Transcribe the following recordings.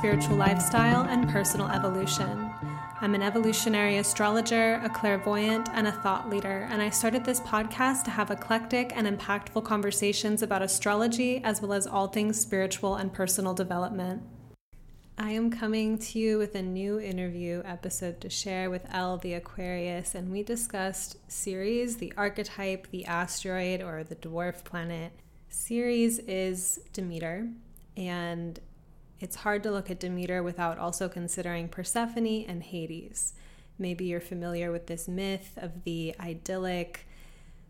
spiritual lifestyle and personal evolution. I'm an evolutionary astrologer, a clairvoyant, and a thought leader, and I started this podcast to have eclectic and impactful conversations about astrology as well as all things spiritual and personal development. I am coming to you with a new interview episode to share with Ell the Aquarius, and we discussed Ceres, the archetype, the asteroid, or the dwarf planet. Ceres is Demeter, and it's hard to look at Demeter without also considering Persephone and Hades. Maybe you're familiar with this myth of the idyllic,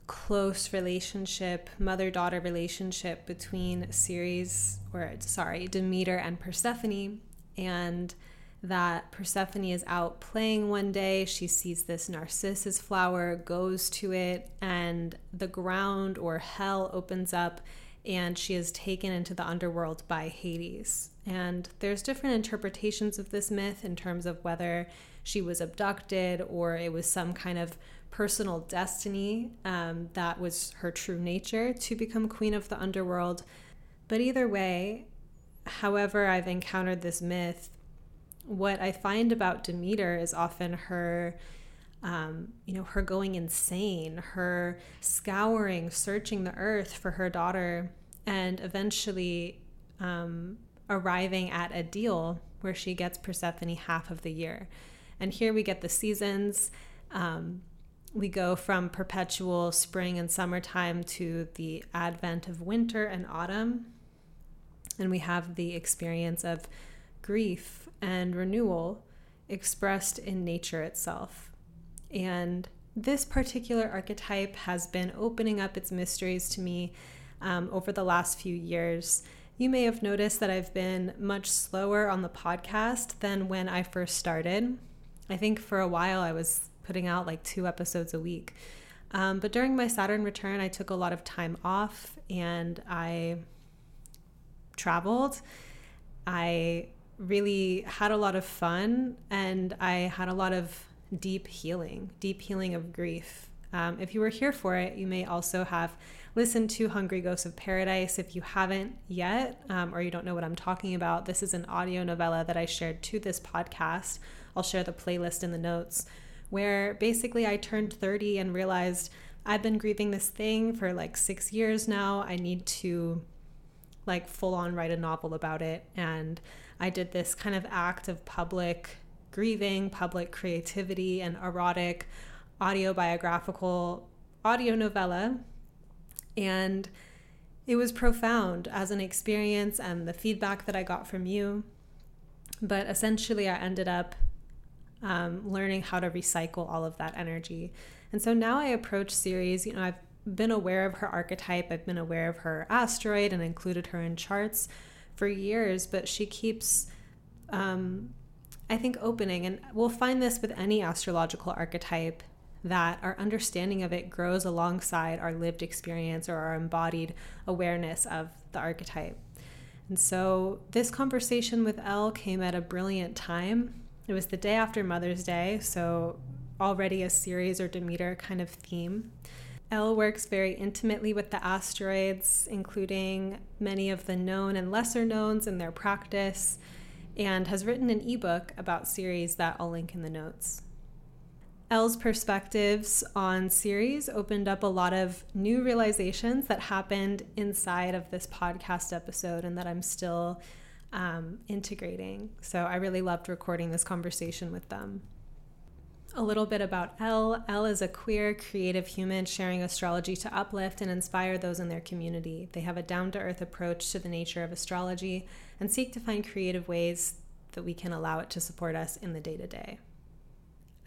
close relationship, mother daughter relationship between Ceres, or sorry, Demeter and Persephone and that Persephone is out playing one day. She sees this narcissus flower, goes to it, and the ground or hell opens up, and she is taken into the underworld by Hades. And there's different interpretations of this myth in terms of whether she was abducted or it was some kind of personal destiny um, that was her true nature to become queen of the underworld. But either way, however I've encountered this myth, what I find about Demeter is often her, um, you know, her going insane, her scouring, searching the earth for her daughter, and eventually um, arriving at a deal where she gets Persephone half of the year. And here we get the seasons. Um, we go from perpetual spring and summertime to the advent of winter and autumn and we have the experience of grief and renewal expressed in nature itself. And this particular archetype has been opening up its mysteries to me um, over the last few years. You may have noticed that I've been much slower on the podcast than when I first started. I think for a while I was putting out like two episodes a week. Um, but during my Saturn return, I took a lot of time off and I traveled. I really had a lot of fun and I had a lot of deep healing, deep healing of grief. Um, if you were here for it, you may also have listened to Hungry Ghosts of Paradise. If you haven't yet, um, or you don't know what I'm talking about, this is an audio novella that I shared to this podcast. I'll share the playlist in the notes, where basically I turned 30 and realized I've been grieving this thing for like six years now. I need to like full on write a novel about it. And I did this kind of act of public grieving, public creativity, and erotic autobiographical audio novella. And it was profound as an experience and the feedback that I got from you. But essentially, I ended up um, learning how to recycle all of that energy. And so now I approach Ceres, you know, I've been aware of her archetype, I've been aware of her asteroid and included her in charts for years, but she keeps, um, I think, opening. And we'll find this with any astrological archetype that our understanding of it grows alongside our lived experience or our embodied awareness of the archetype. And so this conversation with Ell came at a brilliant time. It was the day after Mother's Day, so already a Ceres or Demeter kind of theme. Ell works very intimately with the asteroids, including many of the known and lesser knowns in their practice, and has written an ebook about Ceres that I'll link in the notes. Ell's perspectives on Ceres opened up a lot of new realizations that happened inside of this podcast episode and that I'm still um, integrating. So I really loved recording this conversation with them. A little bit about Ell. Ell is a queer, creative human sharing astrology to uplift and inspire those in their community. They have a down to earth approach to the nature of astrology and seek to find creative ways that we can allow it to support us in the day to day.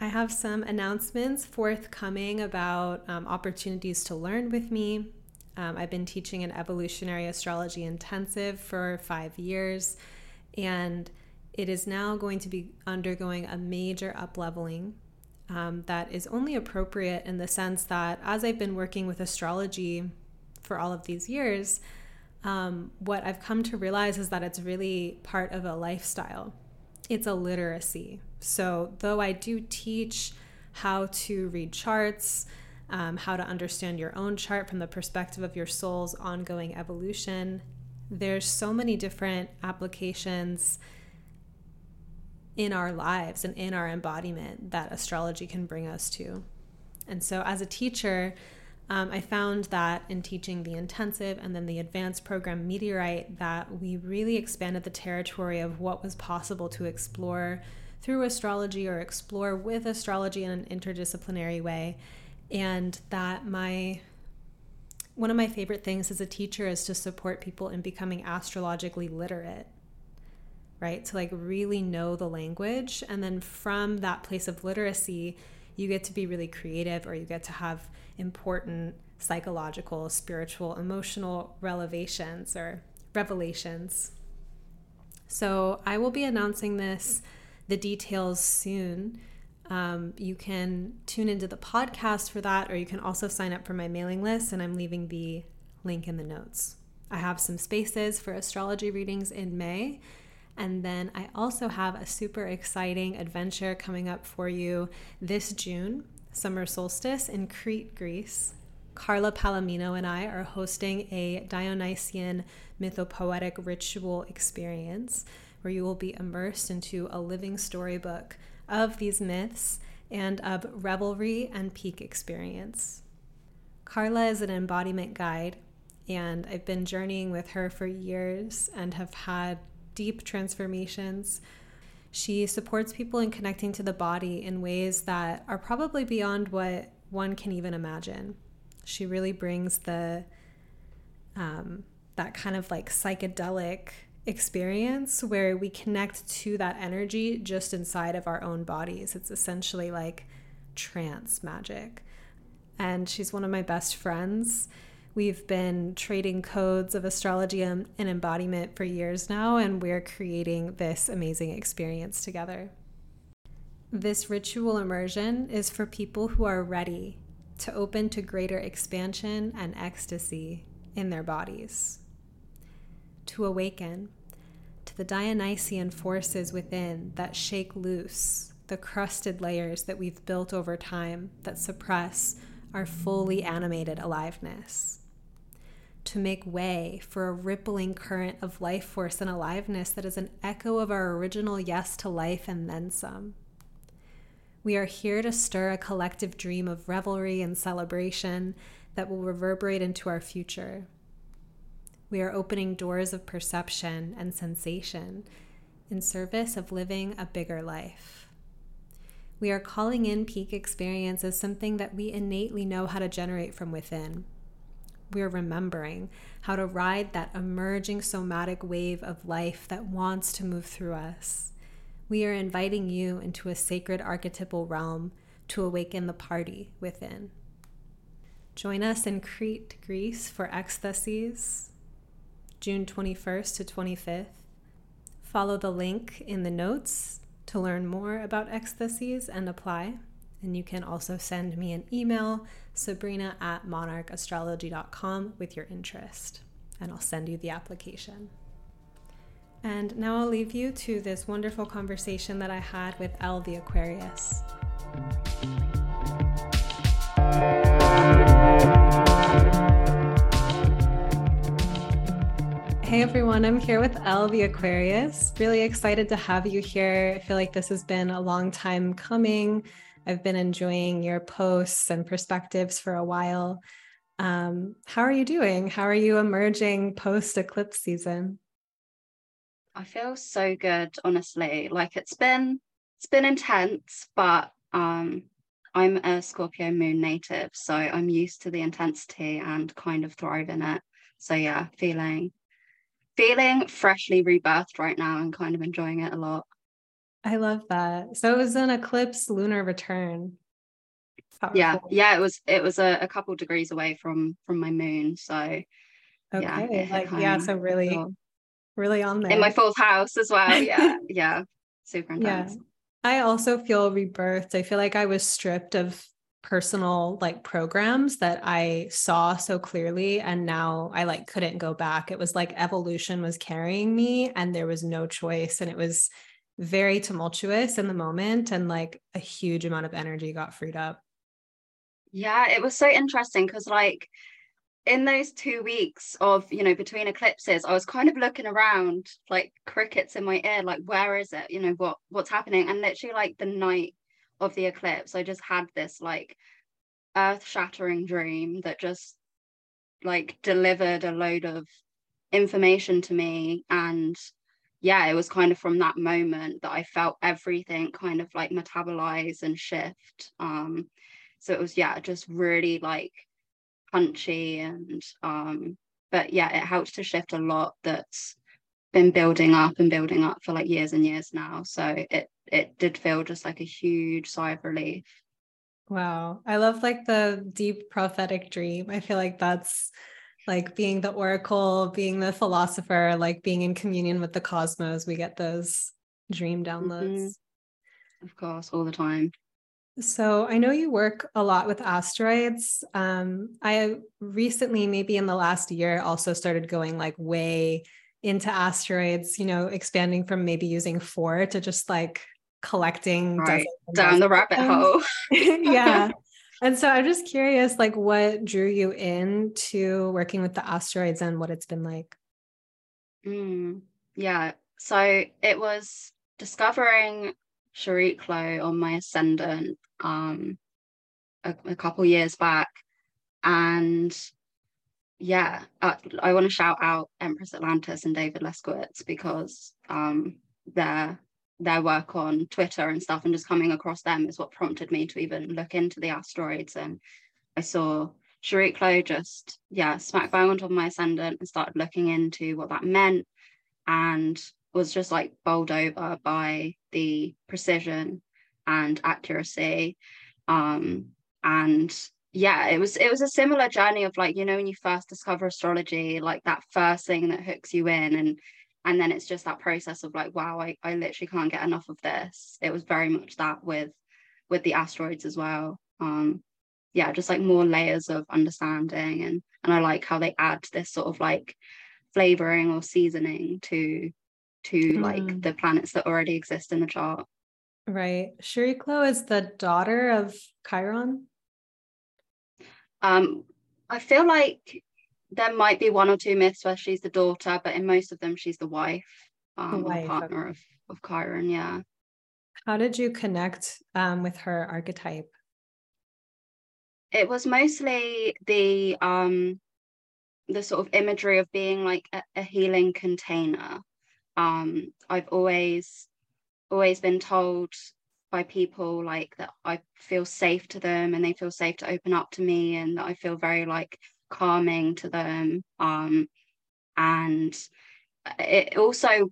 I have some announcements forthcoming about um, opportunities to learn with me. Um, I've been teaching an evolutionary astrology intensive for five years, and it is now going to be undergoing a major upleveling um, that is only appropriate in the sense that as I've been working with astrology for all of these years, um, what I've come to realize is that it's really part of a lifestyle. It's a literacy. So, though I do teach how to read charts, um, how to understand your own chart from the perspective of your soul's ongoing evolution, there's so many different applications in our lives and in our embodiment that astrology can bring us to. And so, as a teacher, um, I found that in teaching the intensive and then the advanced program Meteorite, that we really expanded the territory of what was possible to explore through astrology or explore with astrology in an interdisciplinary way. And that my one of my favorite things as a teacher is to support people in becoming astrologically literate right? To like really know the language. And then from that place of literacy, you get to be really creative or you get to have important psychological, spiritual, emotional revelations or revelations. So I will be announcing this, the details soon. Um, you can tune into the podcast for that, or you can also sign up for my mailing list, and I'm leaving the link in the notes. I have some spaces for astrology readings in May, and then I also have a super exciting adventure coming up for you this June, summer solstice in Crete, Greece. Carla Palomino and I are hosting a Dionysian mythopoetic ritual experience where you will be immersed into a living storybook of these myths and of revelry and peak experience. Carla is an embodiment guide, and I've been journeying with her for years and have had deep transformations. She supports people in connecting to the body in ways that are probably beyond what one can even imagine. She really brings the um, that kind of like psychedelic experience where we connect to that energy just inside of our own bodies. It's essentially like trance magic. And she's one of my best friends. We've been trading codes of astrology and, embodiment for years now, and we're creating this amazing experience together. This ritual immersion is for people who are ready to open to greater expansion and ecstasy in their bodies, to awaken to the Dionysian forces within that shake loose the crusted layers that we've built over time that suppress our fully animated aliveness to make way for a rippling current of life force and aliveness that is an echo of our original yes to life and then some. We are here to stir a collective dream of revelry and celebration that will reverberate into our future. We are opening doors of perception and sensation in service of living a bigger life. We are calling in peak experience as something that we innately know how to generate from within we're remembering how to ride that emerging somatic wave of life that wants to move through us. We are inviting you into a sacred archetypal realm to awaken the party within. Join us in Crete, Greece for Ecstasis, June 21st to 25th. Follow the link in the notes to learn more about Ecstasis and apply. And you can also send me an email, sabrina at monarchastrology.com, with your interest, and I'll send you the application. And now I'll leave you to this wonderful conversation that I had with Ell the Aquarius. Hey everyone, I'm here with Ell the Aquarius. Really excited to have you here. I feel like this has been a long time coming. I've been enjoying your posts and perspectives for a while. Um, how are you doing? How are you emerging post eclipse season? I feel so good, honestly. Like it's been it's been intense, but um I'm a Scorpio moon native, so I'm used to the intensity and kind of thrive in it. So yeah, feeling feeling freshly rebirthed right now and kind of enjoying it a lot. I love that. So it was an eclipse lunar return. Powerful. Yeah, yeah, it was it was a, a couple degrees away from from my moon. So okay, yeah, like yeah, so really really on there. In my fourth house as well. Yeah. yeah. Super intense. Yeah. I also feel rebirthed. I feel like I was stripped of personal like programs that I saw so clearly and now I like couldn't go back. It was like evolution was carrying me and there was no choice and it was very tumultuous in the moment and like a huge amount of energy got freed up. Yeah, it was so interesting because like in those two weeks of you know between eclipses i was kind of looking around like crickets in my ear like where is it you know what what's happening and literally like the night of the eclipse. I just had this like earth shattering dream that just like delivered a load of information to me. And yeah it was kind of from that moment that i felt everything kind of like metabolize and shift. Um so it was yeah just really like punchy and um but yeah it helped to shift a lot that's been building up and building up for like years and years now. So it it did feel just like a huge sigh of relief. Wow. I love like the deep prophetic dream. I feel like that's like being the oracle being the philosopher like being in communion with the cosmos we get those dream downloads. Mm-hmm. of course all the time. So I know you work a lot with asteroids. Um, I recently, maybe in the last year, also started going like way into asteroids, you know, expanding from maybe using four to just like collecting right. down the rabbit hole. yeah. And so I'm just curious, like what drew you into working with the asteroids and what it's been like? Mm, yeah. So it was discovering Chariklo on my ascendant um, a, a couple years back. And yeah, uh, I want to shout out Empress Atlantis and David Leskowitz because um, their their work on Twitter and stuff, and just coming across them is what prompted me to even look into the asteroids. And I saw Chariklo just yeah smack bang on top of my ascendant and started looking into what that meant, and was just like bowled over by the precision and accuracy um and yeah it was it was a similar journey of like you know when you first discover astrology like that first thing that hooks you in and and then it's just that process of like wow I, I literally can't get enough of this it was very much that with with the asteroids as well um yeah just like more layers of understanding and and I like how they add this sort of like flavoring or seasoning to to mm. like the planets that already exist in the chart. Right. Chariklo is the daughter of Chiron. Um, I feel like there might be one or two myths where she's the daughter, but in most of them she's the wife, um, the wife, partner of, of Chiron. Yeah. How did you connect um, with her archetype? It was mostly the um the sort of imagery of being like a, a healing container um, I've always always been told by people like that I feel safe to them and they feel safe to open up to me and that I feel very like calming to them um, and it also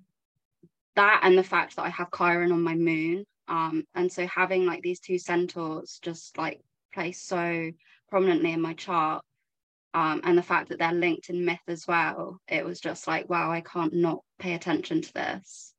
that and the fact that I have Chiron on my moon um, and so having like these two centaurs just like placed so prominently in my chart um, and the fact that they're linked in myth as well it was just like wow i can't not pay attention to this.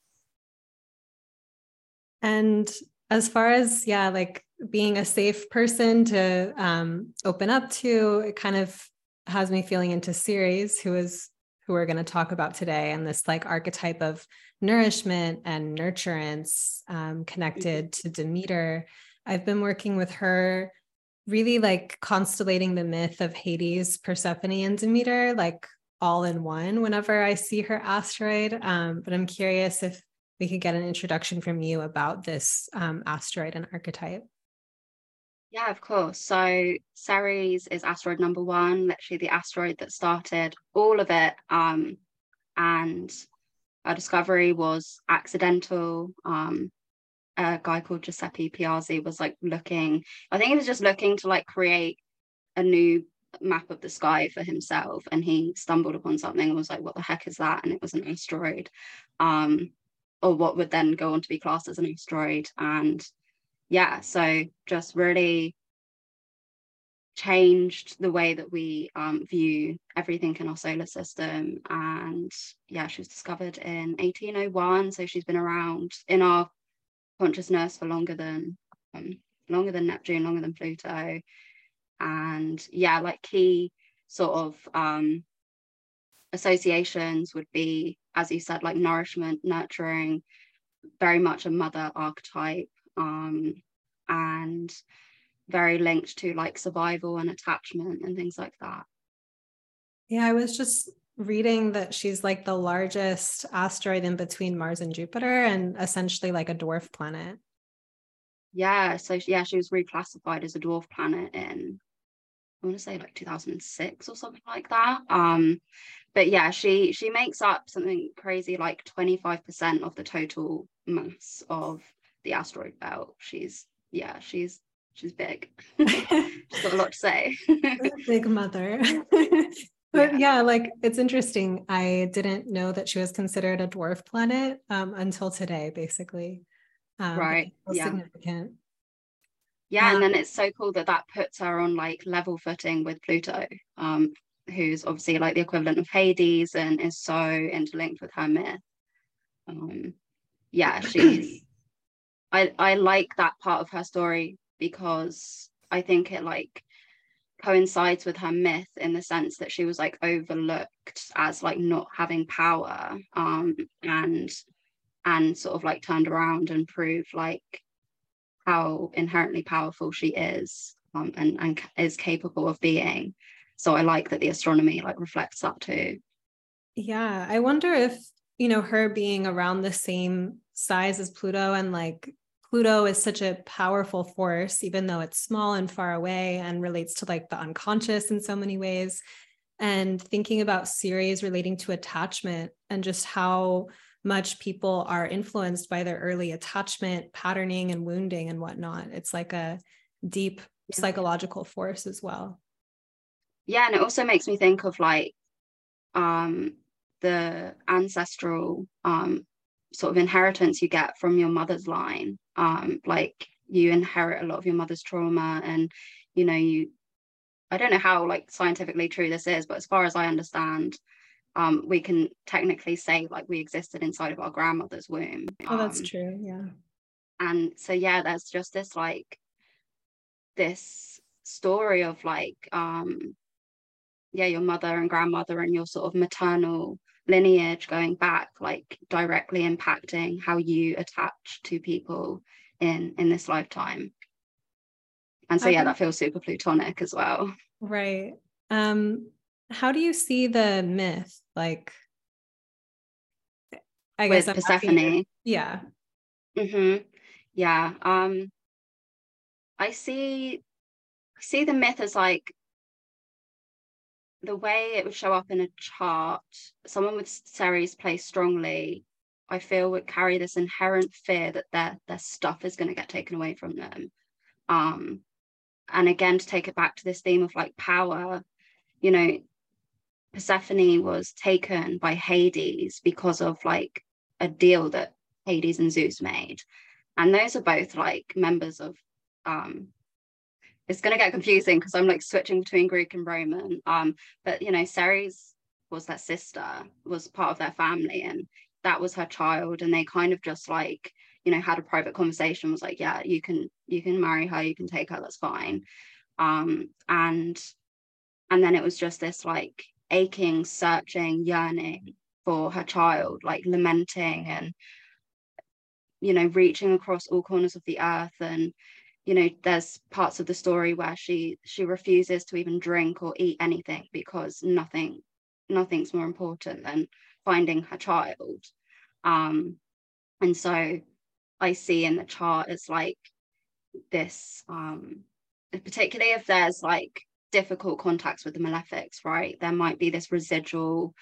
And as far as yeah like being a safe person to um, open up to it kind of has me feeling into Ceres who is who we're going to talk about today and this like archetype of nourishment and nurturance um, connected to demeter i've been working with her really like constellating the myth of Hades, Persephone, and Demeter, like all in one whenever I see her asteroid. Um, but I'm curious if we could get an introduction from you about this um, asteroid and archetype. Yeah, of course. So Ceres is asteroid number one, literally the asteroid that started all of it. Um, and our discovery was accidental. Um, a guy called Giuseppe Piazzi was like looking, I think he was just looking to like create a new map of the sky for himself and he stumbled upon something and was like what the heck is that and it was an asteroid um or what would then go on to be classed as an asteroid and yeah so just really changed the way that we um, view everything in our solar system. And yeah, she was discovered in 1801, so she's been around in our consciousness for longer than um, longer than Neptune, longer than Pluto. And yeah, like key sort of um, associations would be, as you said, like nourishment, nurturing, very much a mother archetype, um, and very linked to like survival and attachment and things like that. Yeah, I was just reading that she's like the largest asteroid in between Mars and Jupiter and essentially like a dwarf planet. Yeah, so yeah, she was reclassified as a dwarf planet in I want to say like 2006 or something like that. Um, but yeah, she she makes up something crazy like 25% of the total mass of the asteroid belt. She's yeah, she's she's big. she's got a lot to say. big mother. but yeah. yeah. like it's interesting. I didn't know that she was considered a dwarf planet um, until today, basically. Um, right. Yeah. Significant. Yeah, um, and then it's so cool that that puts her on like level footing with Pluto, um, who's obviously like the equivalent of Hades and is so interlinked with her myth. Um, yeah, she's. I I like that part of her story because I think it like coincides with her myth in the sense that she was like overlooked as like not having power um and and sort of like turned around and proved like how inherently powerful she is um, and, and is capable of being. So I like that the astronomy like reflects that too. Yeah. I wonder if, you know, her being around the same size as Pluto and like Pluto is such a powerful force, even though it's small and far away and relates to like the unconscious in so many ways. And thinking about Ceres relating to attachment and just how much people are influenced by their early attachment patterning and wounding and whatnot it's like a deep psychological force as well yeah and it also makes me think of like um the ancestral um sort of inheritance you get from your mother's line um like you inherit a lot of your mother's trauma and you know you i don't know how like scientifically true this is but as far as i understand um, we can technically say like we existed inside of our grandmother's womb. Oh, that's um, true. Yeah. And so yeah, there's just this like this story of like um yeah, your mother and grandmother and your sort of maternal lineage going back, like directly impacting how you attach to people in in this lifetime. And so yeah, that feels super plutonic as well. Right. Um how do you see the myth like i guess With persephone yeah mm-hmm. yeah um i see I see the myth as like the way it would show up in a chart someone with ceres placed strongly i feel would carry this inherent fear that their their stuff is going to get taken away from them um and again to take it back to this theme of like power you know Persephone was taken by Hades because of like a deal that Hades and Zeus made. And those are both like members of um it's gonna get confusing because I'm like switching between Greek and Roman. Um, but you know, Ceres was their sister, was part of their family, and that was her child, and they kind of just like, you know, had a private conversation, was like, yeah, you can you can marry her, you can take her, that's fine. Um, and and then it was just this like aching, searching, yearning for her child, like lamenting and, you know, reaching across all corners of the earth. And, you know, there's parts of the story where she she refuses to even drink or eat anything because nothing, nothing's more important than finding her child. Um, and so I see in the chart as like this um particularly if there's like difficult contacts with the malefics, right? There might be this residual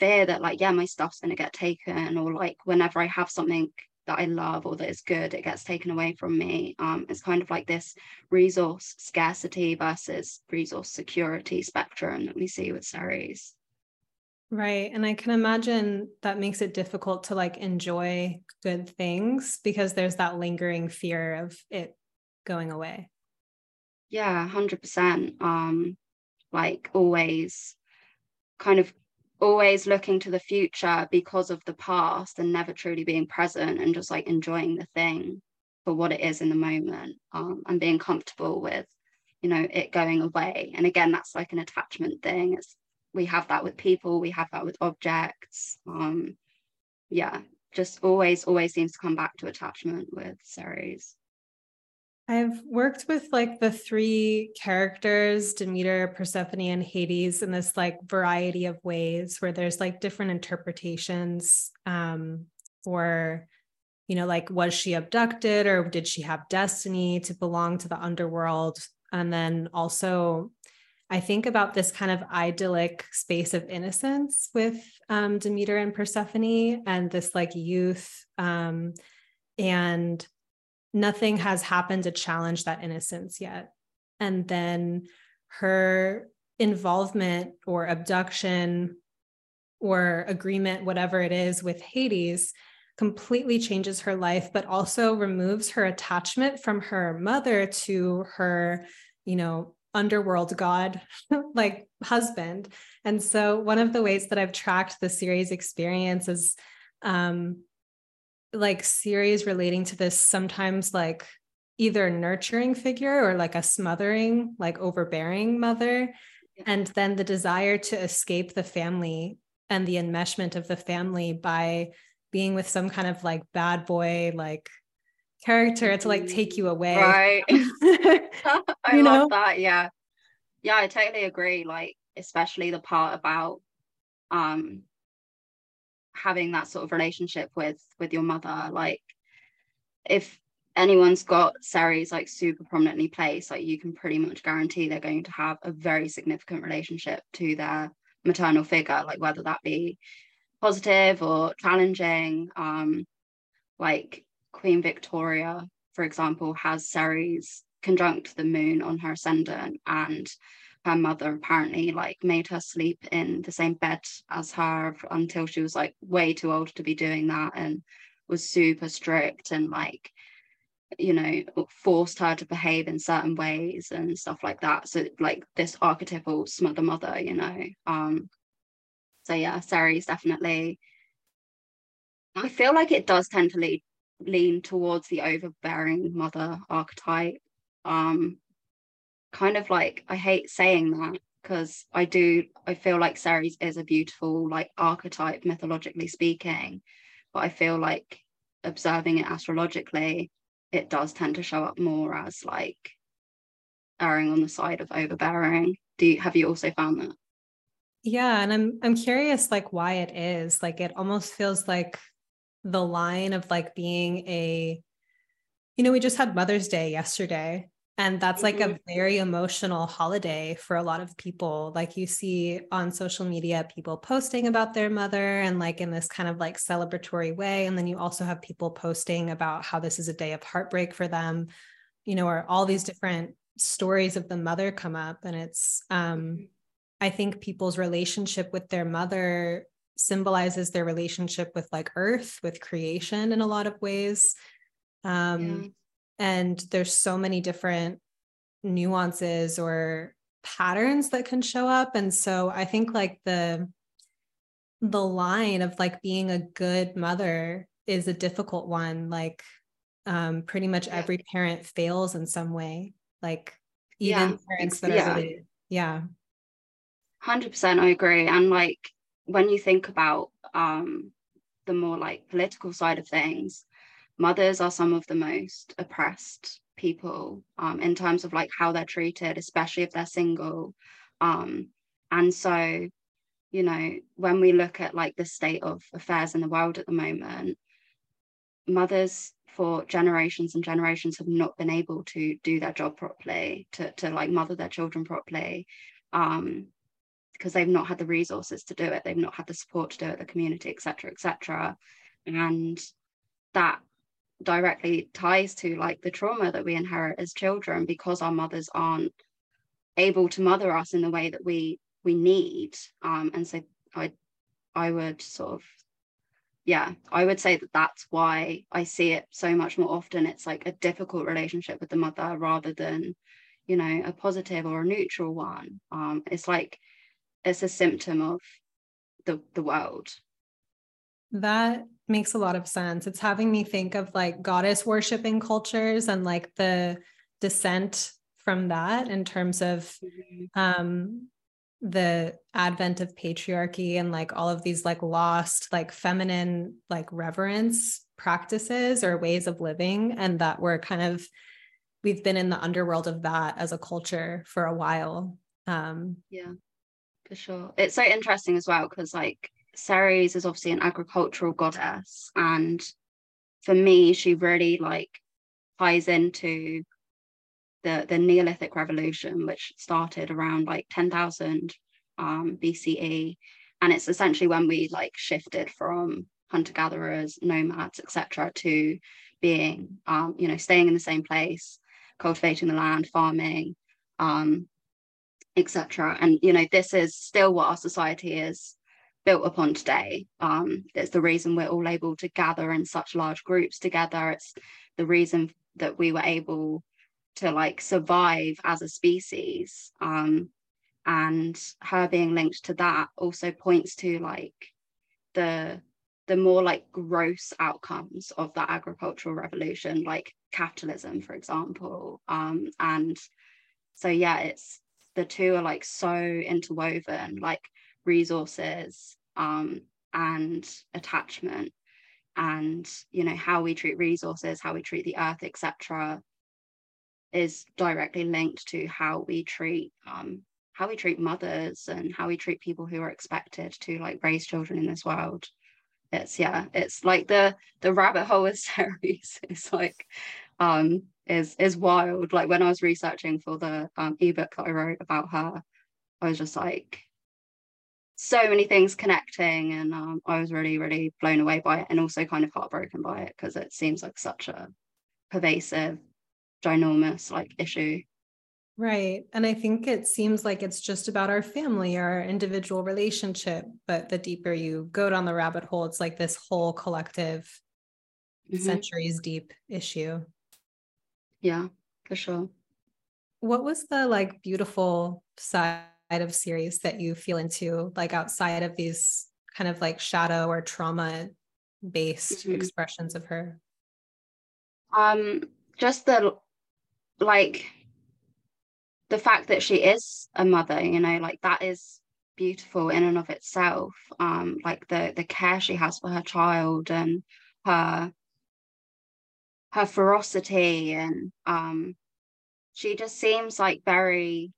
fear that, like, yeah, my stuff's going to get taken, or like whenever I have something that I love or that is good, it gets taken away from me. Um, it's kind of like this resource scarcity versus resource security spectrum that we see with Ceres. Right. And I can imagine that makes it difficult to like enjoy good things because there's that lingering fear of it going away. Yeah, 100%. Um, like always kind of always looking to the future because of the past and never truly being present and just like enjoying the thing for what it is in the moment um, and being comfortable with you know it going away. And again that's like an attachment thing. It's we have that with people we have that with objects um yeah just always always seems to come back to attachment with Ceres I've worked with like the three characters, Demeter, Persephone, and Hades, in this like variety of ways where there's like different interpretations. Um, or, you know, like was she abducted or did she have destiny to belong to the underworld? And then also, I think about this kind of idyllic space of innocence with um, Demeter and Persephone and this like youth. Um, and nothing has happened to challenge that innocence yet. And then her involvement or abduction or agreement, whatever it is, with Hades completely changes her life, but also removes her attachment from her mother to her, you know, underworld god like husband. And so one of the ways that I've tracked the Ceres experience is um, like Ceres relating to this sometimes like either nurturing figure or like a smothering, like overbearing mother. And then the desire to escape the family and the enmeshment of the family by being with some kind of like bad boy, like character to like take you away. Right. I you love that. Yeah. Yeah, I totally agree. Like, especially the part about um having that sort of relationship with with your mother like if anyone's got Ceres like super prominently placed like you can pretty much guarantee they're going to have a very significant relationship to their maternal figure like whether that be positive or challenging. Um like Queen Victoria for example has Ceres conjunct the moon on her ascendant and her mother apparently like made her sleep in the same bed as her until she was like way too old to be doing that and was super strict and like you know forced her to behave in certain ways and stuff like that. So like this archetypal smother mother you know? Um so yeah Ceres definitely I feel like it does tend to lead lean towards the overbearing mother archetype. Um kind of like I hate saying that because I do I feel like Ceres is a beautiful like archetype mythologically speaking, but I feel like observing it astrologically, it does tend to show up more as like erring on the side of overbearing. Do you have you also found that? Yeah, and I'm I'm curious like why it is. Like it almost feels like the line of like being a you know, we just had Mother's Day yesterday and that's like mm-hmm. a very emotional holiday for a lot of people. Like you see on social media, people posting about their mother and like in this kind of like celebratory way. And then you also have people posting about how this is a day of heartbreak for them, you know, or all these different stories of the mother come up. And it's, um, mm-hmm. I think people's relationship with their mother symbolizes their relationship with like earth, with creation in a lot of ways. Um, yeah and there's so many different nuances or patterns that can show up. And so i think like the the line of like being a good mother is a difficult one. Like um pretty much every parent fails in some way like even yeah. parents that yeah. are really yeah. 100% i agree. And like when you think about um the more like political side of things mothers are some of the most oppressed people um, in terms of like how they're treated, especially if they're single. Um, and so, you know, when we look at like the state of affairs in the world at the moment, mothers for generations and generations have not been able to do their job properly, to, to like mother their children properly. Um, because they've not had the resources to do it, they've not had the support to do it, the community, etc., etc. And that directly ties to like the trauma that we inherit as children because our mothers aren't able to mother us in the way that we we need. Um and so i i would sort of yeah i would say that that's why i see it so much more often. It's like a difficult relationship with the mother rather than you know a positive or a neutral one. Um it's like it's a symptom of the the world that makes a lot of sense. It's having me think of like goddess worshiping cultures and like the descent from that in terms of mm-hmm. um the advent of patriarchy and like all of these like lost like feminine like reverence practices or ways of living and that we're kind of we've been in the underworld of that as a culture for a while um. Yeah for sure. It's so interesting as well because like ceres is obviously an agricultural goddess and for me she really like ties into the the Neolithic revolution, which started around like 10,000 um, BCE. And it's essentially when we like shifted from hunter gatherers, nomads, etc., to being, um, you know, staying in the same place, cultivating the land, farming, um, etc. And you know, this is still what our society is built upon today. Um, it's the reason we're all able to gather in such large groups together. It's the reason that we were able to like survive as a species um, and her being linked to that also points to like the the more like gross outcomes of the agricultural revolution like capitalism for example um, and so yeah it's the two are like so interwoven like resources um, and attachment and you know how we treat resources how we treat the earth etc is directly linked to how we treat um, how we treat mothers and how we treat people who are expected to like raise children in this world. It's yeah it's like the the rabbit hole Ceres is like um is is wild. Like when i was researching for the um, ebook that i wrote about her i was just like so many things connecting and um, i was really really blown away by it and also kind of heartbroken by it because it seems like such a pervasive ginormous like issue. Right and i think it seems like it's just about our family our individual relationship but the deeper you go down the rabbit hole it's like this whole collective mm-hmm. centuries deep issue. Yeah for sure. What was the like beautiful side of Ceres that you feel into like outside of these kind of like shadow or trauma based mm-hmm. expressions of her um just the like the fact that she is a mother you know like that is beautiful in and of itself um like the the care she has for her child and her her ferocity and um she just seems like very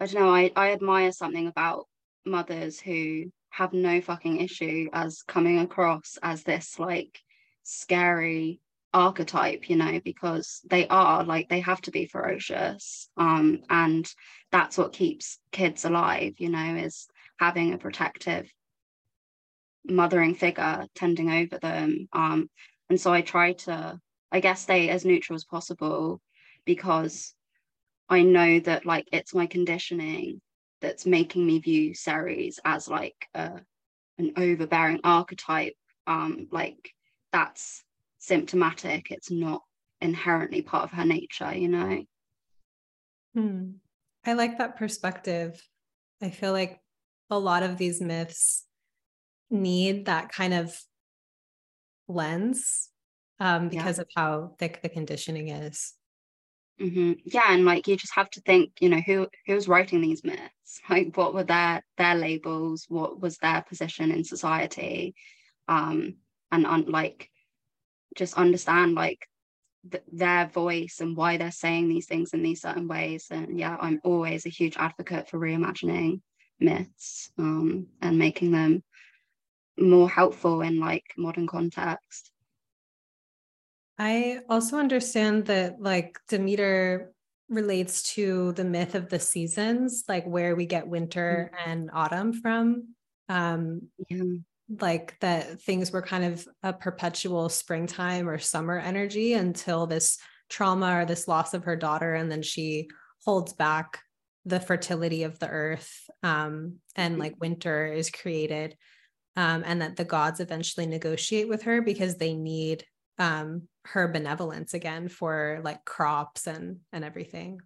i don't know i i admire something about mothers who have no fucking issue as coming across as this like scary archetype you know because they are like they have to be ferocious um and that's what keeps kids alive you know is having a protective mothering figure tending over them um and so i try to i guess stay as neutral as possible because i know that like it's my conditioning that's making me view Ceres as like a, an overbearing archetype. Um like that's symptomatic. It's not inherently part of her nature you know? Hmm. i like that perspective. I feel like a lot of these myths need that kind of lens um, because yeah. of how thick the conditioning is mm-hmm. yeah and like you just have to think you know who who's writing these myths? Like what were their their labels? What was their position in society? Um and on like just understand like th- their voice and why they're saying these things in these certain ways. And yeah i'm always a huge advocate for reimagining myths um, and making them more helpful in like modern context i also understand that like demeter relates to the myth of the seasons like where we get winter mm-hmm. and autumn from. Um yeah. like that things were kind of a perpetual springtime or summer energy until this trauma or this loss of her daughter and then she holds back the fertility of the earth um, and like winter is created um, and that the gods eventually negotiate with her because they need um, her benevolence again for like crops and and everything.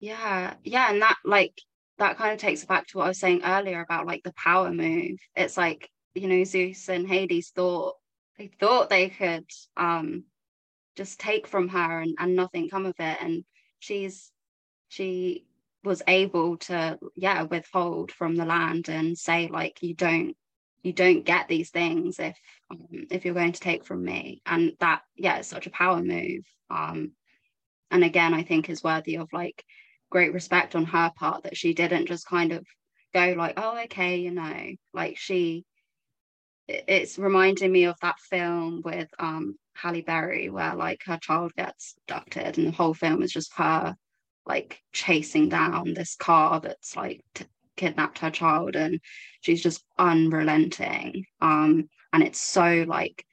Yeah yeah and that like that kind of takes back to what i was saying earlier about like the power move. It's like you know zeus and hades thought they thought they could um just take from her and, and nothing come of it and she's she was able to yeah withhold from the land and say like you don't you don't get these things if um, if you're going to take from me. And that yeah it's such a power move. Um and again i think is worthy of like great respect on her part that she didn't just kind of go like oh okay you know like she it's reminding me of that film with um Halle Berry where like her child gets abducted and the whole film is just her like chasing down this car that's like t- kidnapped her child and she's just unrelenting. Um and it's so like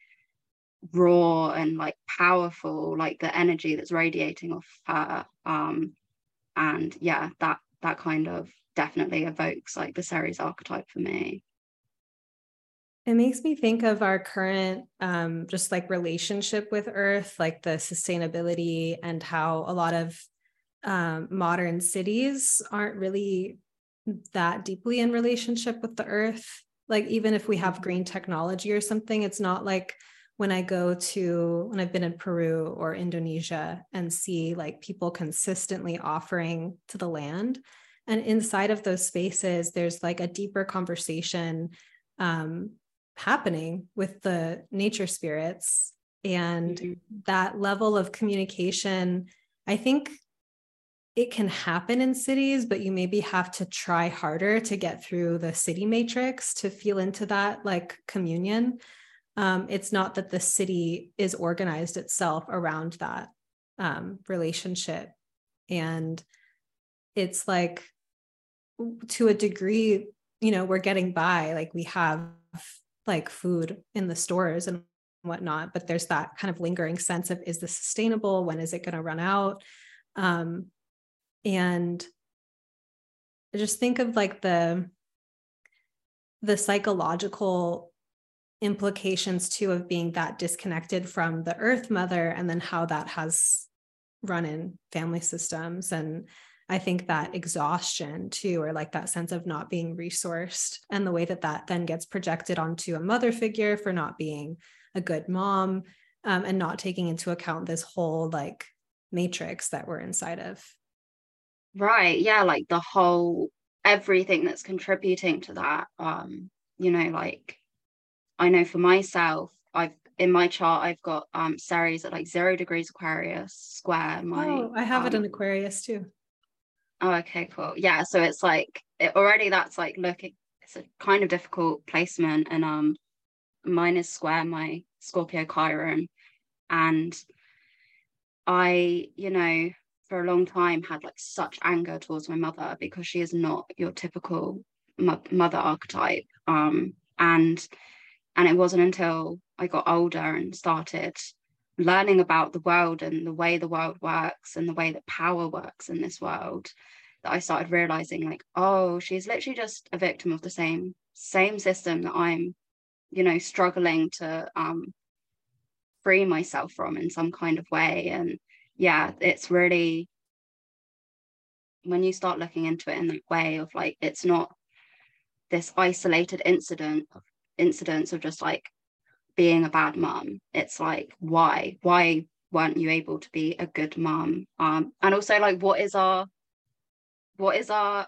raw and like powerful like the energy that's radiating off her. Um and yeah that that kind of definitely evokes like the Ceres archetype for me. It makes me think of our current um, just like relationship with earth like the sustainability and how a lot of um, modern cities aren't really that deeply in relationship with the earth. Like even if we have green technology or something it's not like when i go to when i've been in peru or indonesia and see like people consistently offering to the land. And inside of those spaces there's like a deeper conversation um, happening with the nature spirits. And mm-hmm. that level of communication i think it can happen in cities, but you maybe have to try harder to get through the city matrix to feel into that like communion. Um, it's not that the city is organized itself around that um, relationship. And it's like, to a degree, you know, we're getting by, like we have like food in the stores and whatnot, but there's that kind of lingering sense of is this sustainable? When is it going to run out? Um, and just think of like the the psychological implications too of being that disconnected from the earth mother and then how that has run in family systems. And i think that exhaustion too or like that sense of not being resourced and the way that that then gets projected onto a mother figure for not being a good mom um, and not taking into account this whole like matrix that we're inside of Right. Yeah. Like the whole everything that's contributing to that. Um, you know, like I know for myself, I've in my chart I've got um Ceres at like zero degrees Aquarius square. My oh, I have um, it in Aquarius too. Oh, okay, cool. Yeah. So it's like it, already that's like looking it's a kind of difficult placement. And um mine is square, my Scorpio Chiron. And I, you know, for a long time had like such anger towards my mother because she is not your typical mo- mother archetype um and and it wasn't until I got older and started learning about the world and the way the world works and the way that power works in this world that I started realizing like oh she's literally just a victim of the same same system that I'm you know struggling to um free myself from in some kind of way. And yeah, it's really when you start looking into it in that way of like it's not this isolated incident of incidents of just like being a bad mom. It's like why? Why weren't you able to be a good mom? Um, and also like what is our what is our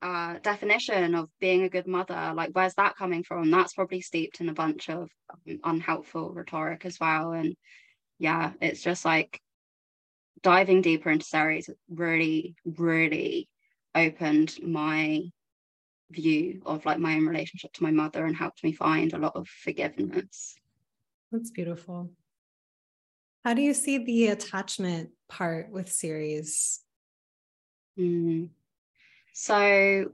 uh, definition of being a good mother like where's that coming from that's probably steeped in a bunch of um, unhelpful rhetoric as well and yeah it's just like diving deeper into Ceres really, really opened my view of like my own relationship to my mother and helped me find a lot of forgiveness. That's beautiful. How do you see the attachment part with Ceres? Mm. So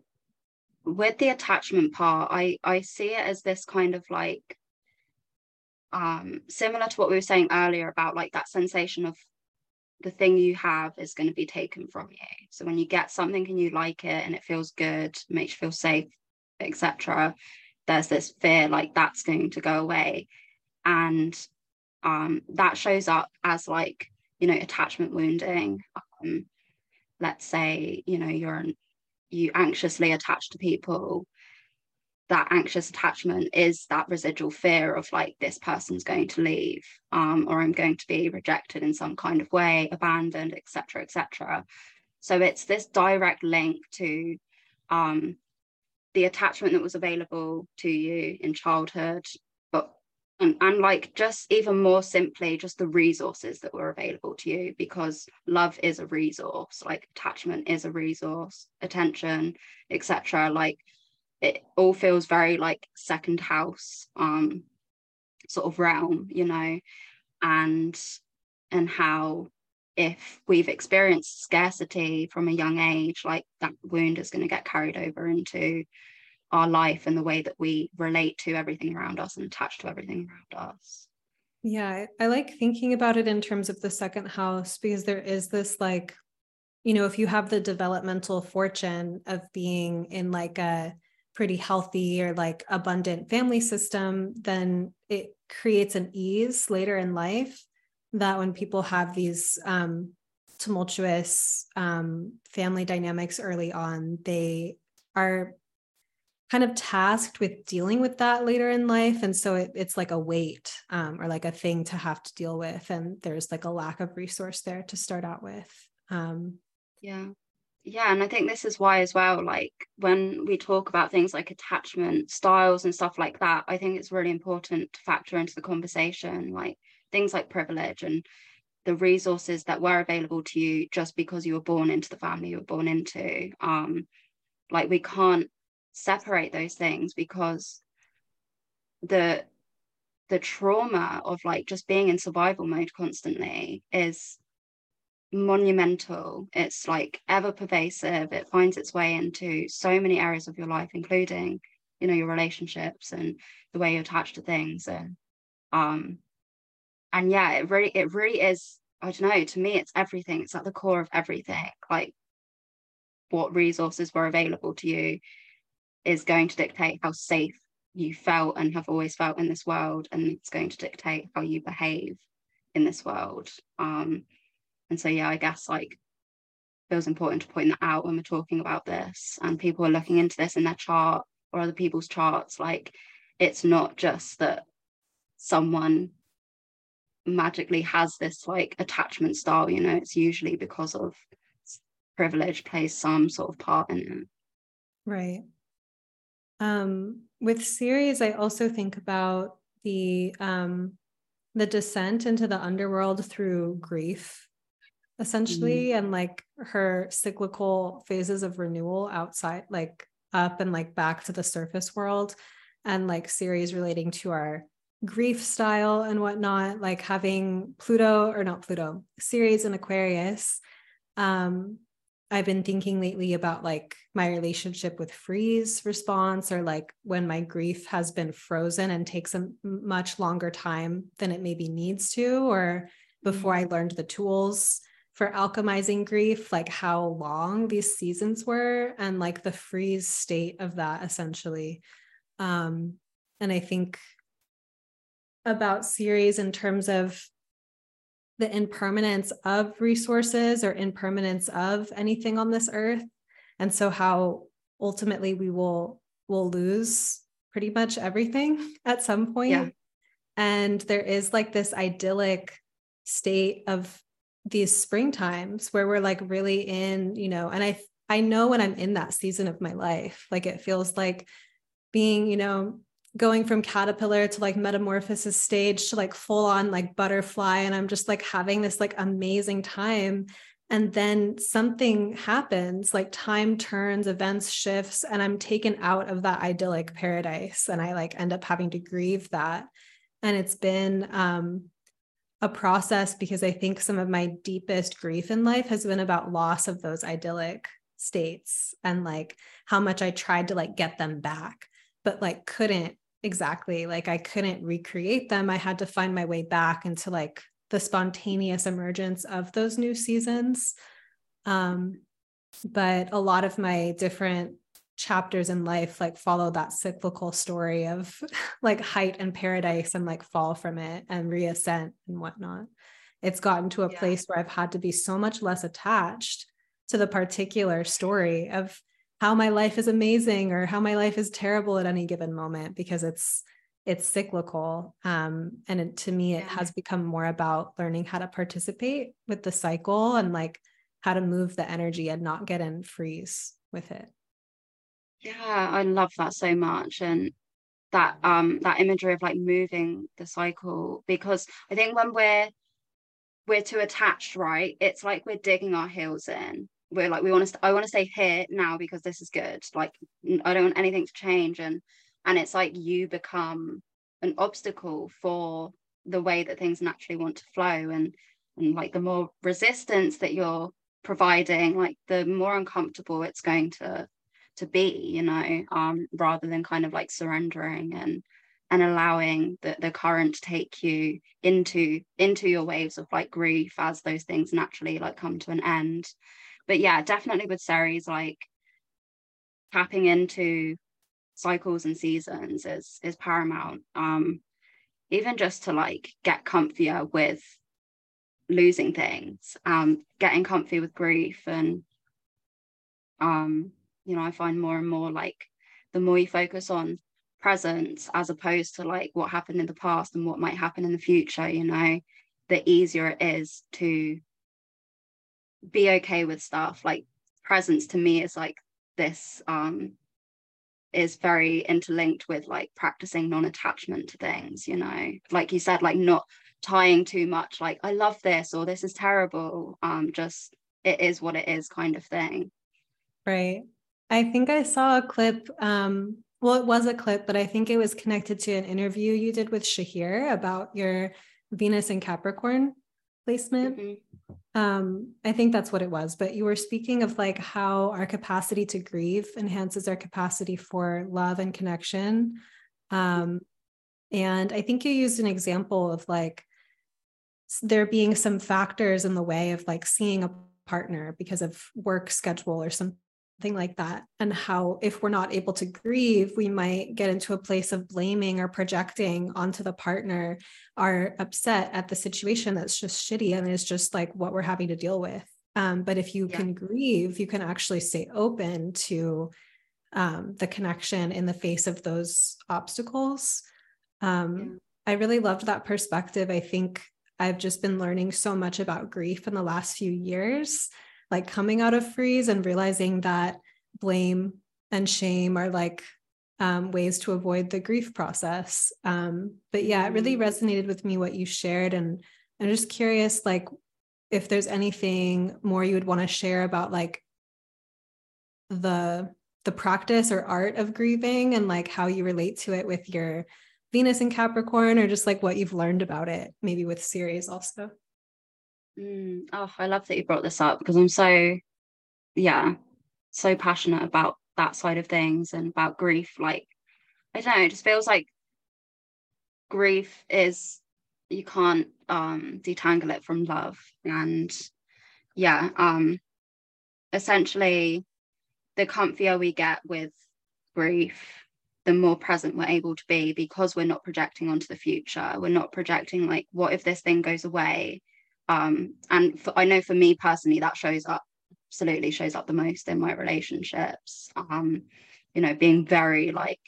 with the attachment part, I I see it as this kind of like um similar to what we were saying earlier about like that sensation of the thing you have is going to be taken from you. So when you get something and you like it and it feels good, makes you feel safe, etc., there's this fear like that's going to go away. And um, that shows up as like, you know, attachment wounding. Um, let's say you know you're you anxiously attached to people that anxious attachment is that residual fear of like this person's going to leave um, or i'm going to be rejected in some kind of way abandoned etc etc so it's this direct link to um, the attachment that was available to you in childhood but and, and like just even more simply just the resources that were available to you because love is a resource like attachment is a resource attention etc like it all feels very like second house um sort of realm you know and and how if we've experienced scarcity from a young age like that wound is going to get carried over into our life and the way that we relate to everything around us and attach to everything around us. Yeah i like thinking about it in terms of the second house because there is this like you know if you have the developmental fortune of being in like a pretty healthy or like abundant family system, then it creates an ease later in life that when people have these um, tumultuous um, family dynamics early on, they are kind of tasked with dealing with that later in life. And so it, it's like a weight um, or like a thing to have to deal with. And there's like a lack of resource there to start out with. Um, yeah yeah and i think this is why as well like when we talk about things like attachment styles and stuff like that i think it's really important to factor into the conversation like things like privilege and the resources that were available to you just because you were born into the family you were born into. Um like we can't separate those things because the the trauma of like just being in survival mode constantly is monumental. It's like ever pervasive. It finds its way into so many areas of your life, including, you know, your relationships and the way you attach to things. And um and yeah, it really it really is, I don't know, to me it's everything. It's at the core of everything. Like what resources were available to you is going to dictate how safe you felt and have always felt in this world and it's going to dictate how you behave in this world um and so yeah i guess like feels important to point that out when we're talking about this and people are looking into this in their chart or other people's charts like it's not just that someone magically has this like attachment style you know it's usually because of privilege plays some sort of part in it. Right. Um with Ceres, i also think about the um the descent into the underworld through grief essentially mm-hmm. and like her cyclical phases of renewal outside like up and like back to the surface world and like Ceres relating to our grief style and whatnot like having pluto or not pluto Ceres in aquarius um i've been thinking lately about like my relationship with freeze response or like when my grief has been frozen and takes a much longer time than it maybe needs to or before mm-hmm. i learned the tools for alchemizing grief, like how long these seasons were and like the freeze state of that essentially. Um, and I think about Ceres in terms of the impermanence of resources or impermanence of anything on this earth. And so how ultimately we will will lose pretty much everything at some point. Yeah. And there is like this idyllic state of these spring times where we're like really in, you know, and I I know when I'm in that season of my life, like it feels like being, you know, going from caterpillar to like metamorphosis stage to like full on like butterfly and I'm just like having this like amazing time. And then something happens like time turns events shifts and i'm taken out of that idyllic paradise and i like end up having to grieve that. And it's been um a process because I think some of my deepest grief in life has been about loss of those idyllic states and like how much I tried to like get them back, but like couldn't exactly like I couldn't recreate them. I had to find my way back into like the spontaneous emergence of those new seasons. Um, but a lot of my different chapters in life like follow that cyclical story of like height and paradise and like fall from it and reascent and whatnot it's gotten to a yeah. place where i've had to be so much less attached to the particular story of how my life is amazing or how my life is terrible at any given moment because it's it's cyclical um, and it, to me it yeah. has become more about learning how to participate with the cycle and like how to move the energy and not get in freeze with it yeah i love that so much and that um that imagery of like moving the cycle because i think when we're we're too attached right it's like we're digging our heels in. We're like we want to i want to stay here now because this is good like i don't want anything to change and and it's like you become an obstacle for the way that things naturally want to flow and and like the more resistance that you're providing like the more uncomfortable it's going to to be you know um rather than kind of like surrendering and and allowing the, the current take you into into your waves of like grief as those things naturally like come to an end. But yeah definitely with Ceres like tapping into cycles and seasons is is paramount. Um even just to like get comfier with losing things um getting comfy with grief and um you know i find more and more like the more you focus on presence as opposed to like what happened in the past and what might happen in the future you know the easier it is to be okay with stuff. Like presence to me is like this um is very interlinked with like practicing non-attachment to things you know. Like you said like not tying too much like i love this or this is terrible um just it is what it is kind of thing. Right i think i saw a clip um well it was a clip but i think it was connected to an interview you did with shahir about your venus and capricorn placement. Mm-hmm. Um i think that's what it was but you were speaking of like how our capacity to grieve enhances our capacity for love and connection. Um and i think you used an example of like there being some factors in the way of like seeing a partner because of work schedule or some something like that. And how if we're not able to grieve we might get into a place of blaming or projecting onto the partner are upset at the situation that's just shitty and is just like what we're having to deal with. Um, but if you yeah. can grieve you can actually stay open to um, the connection in the face of those obstacles. Um, yeah. i really loved that perspective. I think i've just been learning so much about grief in the last few years like coming out of freeze and realizing that blame and shame are like um, ways to avoid the grief process. Um, but yeah, it really mm. resonated with me what you shared, and I'm just curious, like, if there's anything more you would want to share about like the the practice or art of grieving and like how you relate to it with your Venus and Capricorn, or just like what you've learned about it, maybe with Ceres also. Mm, oh, I love that you brought this up because I'm so, yeah, so passionate about that side of things and about grief. Like, I don't know, it just feels like grief is you can't um detangle it from love. And yeah, um essentially the comfier we get with grief, the more present we're able to be because we're not projecting onto the future. We're not projecting like, what if this thing goes away? Um and for, i know for me personally that shows up absolutely shows up the most in my relationships. Um you know being very like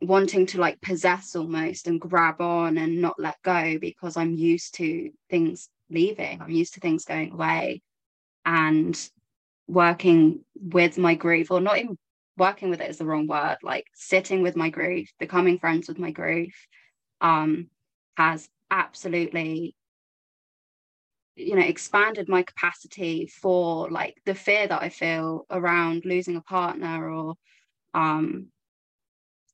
wanting to like possess almost and grab on and not let go because i'm used to things leaving i'm used to things going away. And working with my grief or not even working with it is the wrong word like sitting with my grief becoming friends with my grief um has absolutely you know expanded my capacity for like the fear that i feel around losing a partner or um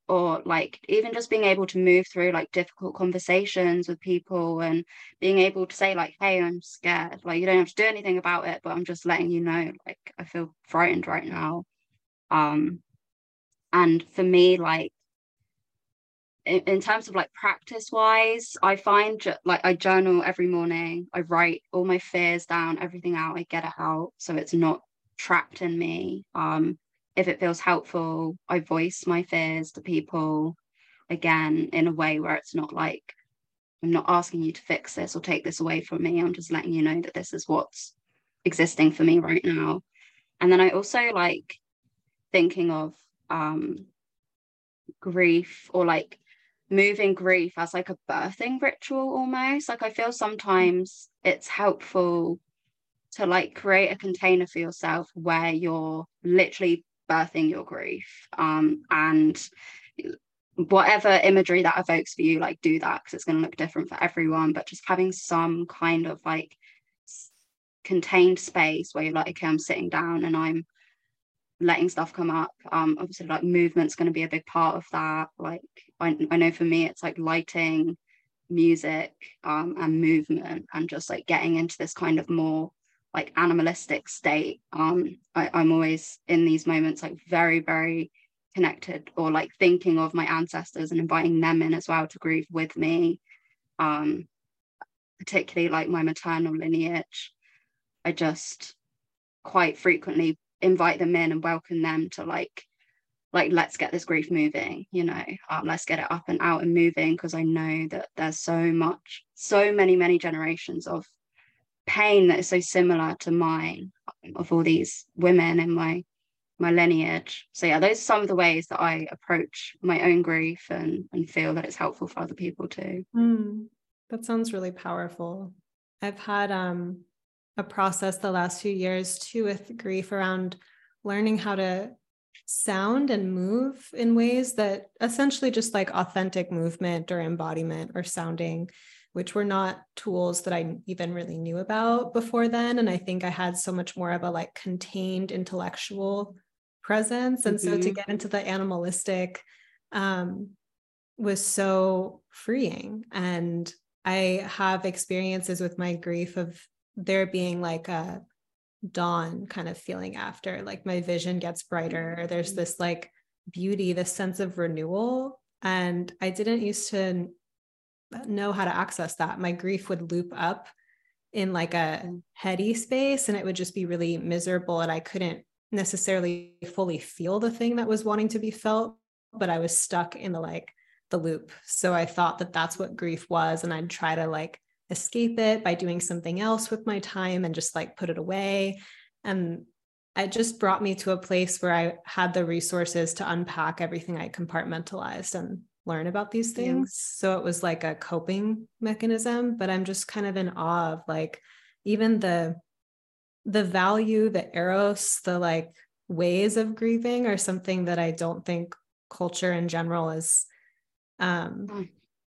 or like even just being able to move through like difficult conversations with people and being able to say like hey i'm scared. Like you don't have to do anything about it but i'm just letting you know like i feel frightened right now. Um and for me like in, in terms of like practice wise i find ju- like i journal every morning i write all my fears down everything out i get it out so it's not trapped in me um if it feels helpful i voice my fears to people again in a way where it's not like i'm not asking you to fix this or take this away from me i'm just letting you know that this is what's existing for me right now. And then I also like thinking of um grief or like moving grief as like a birthing ritual almost. Like I feel sometimes it's helpful to like create a container for yourself where you're literally birthing your grief um and whatever imagery that evokes for you like do that because it's going to look different for everyone but just having some kind of like contained space where you're like okay i'm sitting down and i'm letting stuff come up um obviously like movement's going to be a big part of that like I, I know for me it's like lighting music um and movement and just like getting into this kind of more like animalistic state. Um I, i'm always in these moments like very very connected or like thinking of my ancestors and inviting them in as well to grieve with me. Um particularly like my maternal lineage. I just quite frequently invite them in and welcome them to like like let's get this grief moving you know um, let's get it up and out and moving because i know that there's so much so many many generations of pain that is so similar to mine of all these women in my my lineage. So yeah, those are some of the ways that I approach my own grief and and feel that it's helpful for other people too. Mm, that sounds really powerful. I've had um a process the last few years too with grief around learning how to sound and move in ways that essentially just like authentic movement or embodiment or sounding which were not tools that I even really knew about before then. And I think I had so much more of a like contained intellectual presence. And mm-hmm. so to mm-hmm. get into the animalistic um, was so freeing. And I have experiences with my grief of there being like a dawn kind of feeling after, like my vision gets brighter. There's mm-hmm. this like beauty, this sense of renewal. And I didn't used to know how to access that. My grief would loop up in like a mm. heady space and it would just be really miserable and I couldn't necessarily fully feel the thing that was wanting to be felt, but I was stuck in the like the loop. So I thought that that's what grief was and I'd try to like escape it by doing something else with my time and just like put it away. And it just brought me to a place where I had the resources to unpack everything I compartmentalized and learn about these things. Yeah. So it was like a coping mechanism, but I'm just kind of in awe of like even the the value, the eros, the like ways of grieving are something that I don't think culture in general is um mm.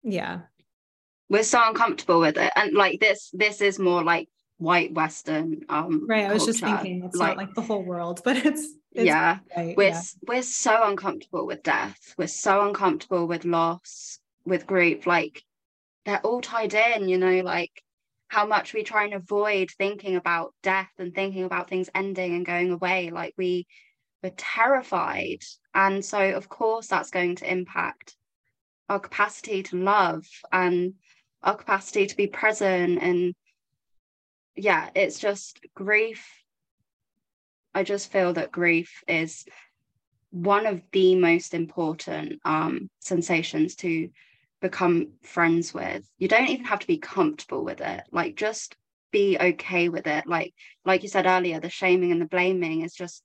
yeah. We're so uncomfortable with it. And like this, this is more like white Western um right. I was culture. just thinking it's like, not like the whole world, but it's yeah right, we're yeah. we're so uncomfortable with death we're so uncomfortable with loss with grief like they're all tied in you know like how much we try and avoid thinking about death and thinking about things ending and going away like we we're terrified and so of course that's going to impact our capacity to love and our capacity to be present and yeah it's just grief I just feel that grief is one of the most important um, sensations to become friends with. You don't even have to be comfortable with it. Like just be okay with it. Like like you said earlier, the shaming and the blaming is just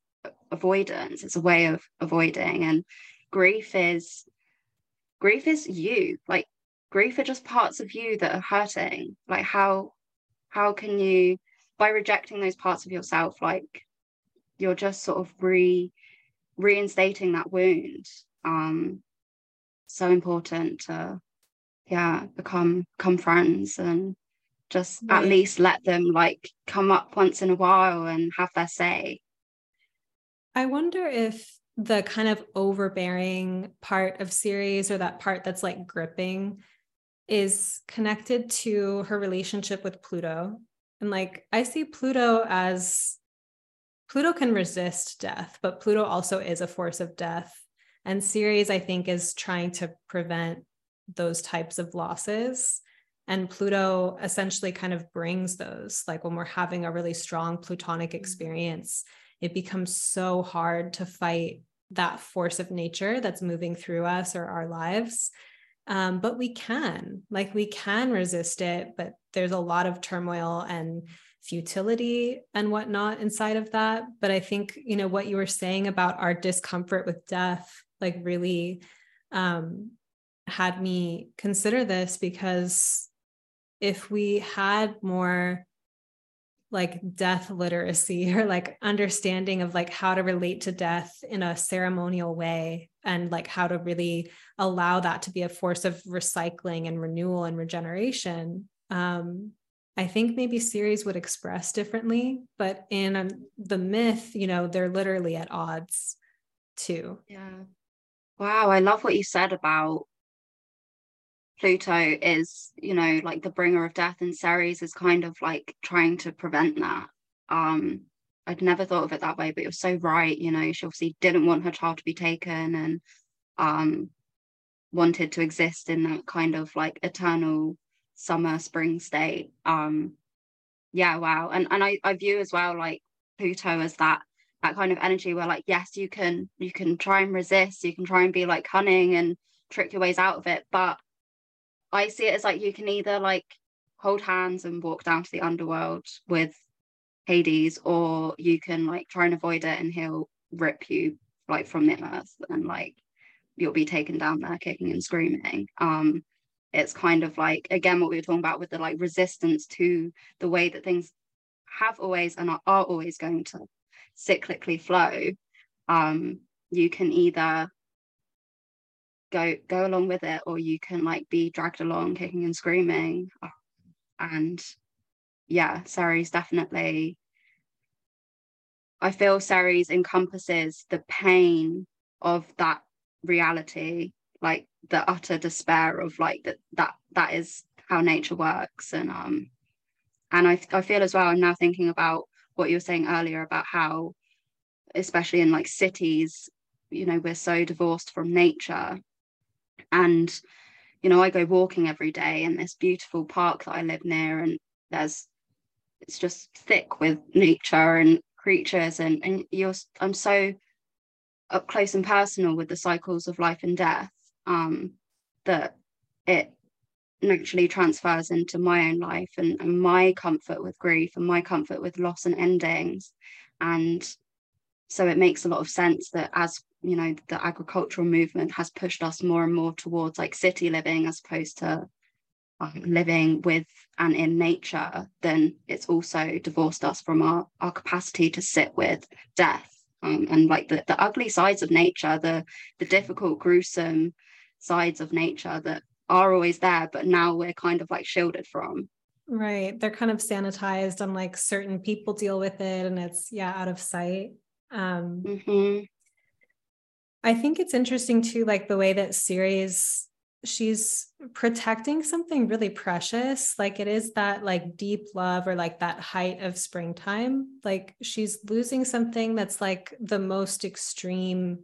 avoidance. It's a way of avoiding. And grief is grief is you. Like grief are just parts of you that are hurting. Like how how can you by rejecting those parts of yourself like you're just sort of re reinstating that wound um so important to yeah become become friends and just right. at least let them like come up once in a while and have their say i wonder if the kind of overbearing part of Ceres or that part that's like gripping is connected to her relationship with pluto and like i see pluto as Pluto can resist death, but Pluto also is a force of death. And Ceres, I think, is trying to prevent those types of losses. And Pluto essentially kind of brings those. Like when we're having a really strong Plutonic mm-hmm. experience, it becomes so hard to fight that force of nature that's moving through us or our lives. Um, but we can, like, we can resist it, but there's a lot of turmoil and futility and whatnot inside of that. But I think, you know, what you were saying about our discomfort with death, like really um, had me consider this because if we had more like death literacy or like understanding of like how to relate to death in a ceremonial way and like how to really allow that to be a force of recycling and renewal and regeneration um i think maybe Ceres would express differently but in um, the myth you know they're literally at odds too. Yeah. Wow i love what you said about Pluto is, you know, like the bringer of death, and Ceres is kind of like trying to prevent that. Um, I'd never thought of it that way, but you're so right. You know, she obviously didn't want her child to be taken and um, wanted to exist in that kind of like eternal summer spring state. Um, yeah, wow. And and I, I view as well like Pluto as that that kind of energy where like yes, you can you can try and resist, you can try and be like cunning and trick your ways out of it, but I see it as like you can either like hold hands and walk down to the underworld with Hades, or you can like try and avoid it and he'll rip you like from the earth and like you'll be taken down there kicking and screaming. Um, it's kind of like again what we were talking about with the like resistance to the way that things have always and are, always going to cyclically flow. Um, you can either go go along with it or you can like be dragged along kicking and screaming. And yeah Ceres definitely I feel Ceres encompasses the pain of that reality like the utter despair of like that that that is how nature works. And um and I, I feel as well I'm now thinking about what you were saying earlier about how especially in like cities you know we're so divorced from nature and, you know, I go walking every day in this beautiful park that I live near, and there's it's just thick with nature and creatures, and and you're I'm so up close and personal with the cycles of life and death um, that it naturally transfers into my own life and, and, my comfort with grief and my comfort with loss and endings. And so it makes a lot of sense that as you know the agricultural movement has pushed us more and more towards like city living as opposed to um, living with and in nature then it's also divorced us from our, our capacity to sit with death um, and like the, the ugly sides of nature the the difficult gruesome sides of nature that are always there but now we're kind of like shielded from. Right. They're kind of sanitized and like certain people deal with it and it's yeah out of sight. Um, mm-hmm. I think it's interesting too, like the way that Ceres she's protecting something really precious like it is that like deep love or like that height of springtime like she's losing something that's like the most extreme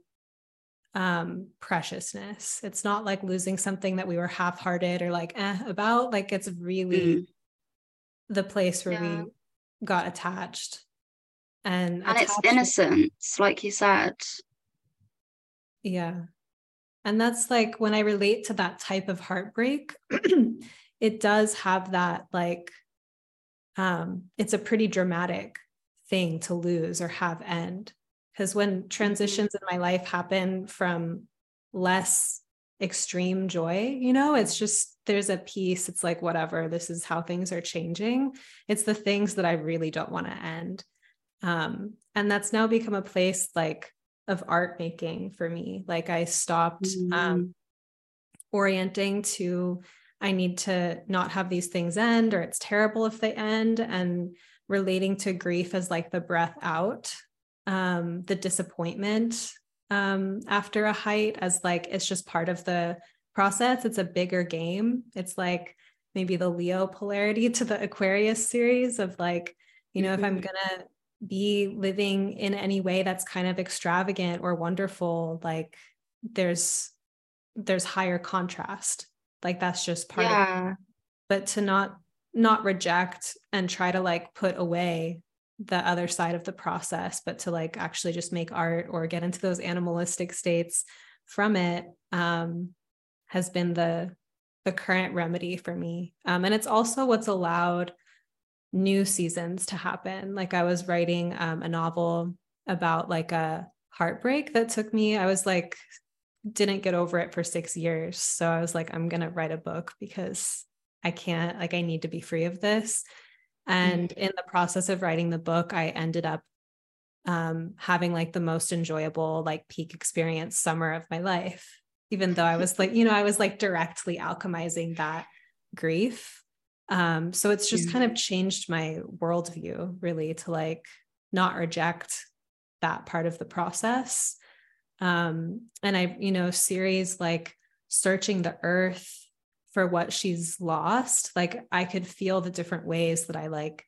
um preciousness it's not like losing something that we were half-hearted or like eh, about like it's really mm. the place where yeah. we got attached and and it's innocence like you said yeah. And that's like when i relate to that type of heartbreak it does have that like um it's a pretty dramatic thing to lose or have end. Because when mm-hmm. transitions in my life happen from less extreme joy you know it's just there's a piece it's like whatever this is how things are changing. It's the things that i really don't want to end. Um, and that's now become a place like of art making for me. Like I stopped mm-hmm. um, orienting to, I need to not have these things end or it's terrible if they end, and relating to grief as like the breath out, um, the disappointment um, after a height as like it's just part of the process. It's a bigger game. It's like maybe the Leo polarity to the Aquarius Ceres of like, you know, mm-hmm. if I'm mm-hmm. gonna be living in any way that's kind of extravagant or wonderful like there's there's higher contrast like that's just part yeah. of it but to not not reject and try to like put away the other side of the process but to like actually just make art or get into those animalistic states from it um has been the the current remedy for me um and it's also what's allowed new seasons to happen. Like I was writing um, a novel about like a heartbreak that took me, I was like, didn't get over it for six years. So I was like, I'm going to write a book because I can't, like, I need to be free of this. And mm-hmm. in the process of writing the book, I ended up um, having like the most enjoyable, like peak experience summer of my life, even though I was like, you know, I was like directly alchemizing that grief. Um, so it's just kind of changed my worldview really to like not reject that part of the process. Um, and I, you know, Ceres like searching the earth for what she's lost, like I could feel the different ways that I like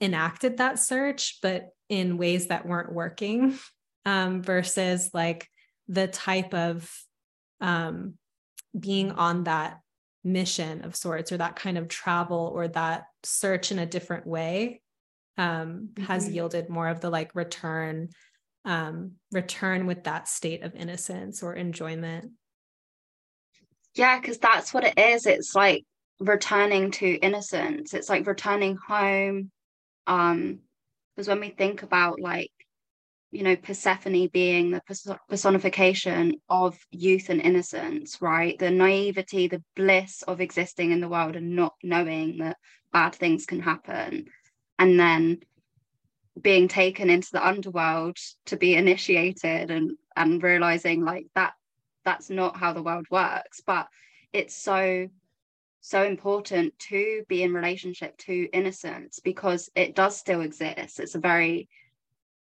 enacted that search, but in ways that weren't working um, versus like the type of um, being on that mission of sorts or that kind of travel or that search in a different way um, mm-hmm. has yielded more of the like return um, return with that state of innocence or enjoyment. Yeah because that's what it is. It's like returning to innocence. It's like returning home. Um because when we think about like you know persephone being the personification of youth and innocence right? The naivety the bliss of existing in the world and not knowing that bad things can happen. And then being taken into the underworld to be initiated and and realizing like that that's not how the world works. But it's so so important to be in relationship to innocence because it does still exist. It's a very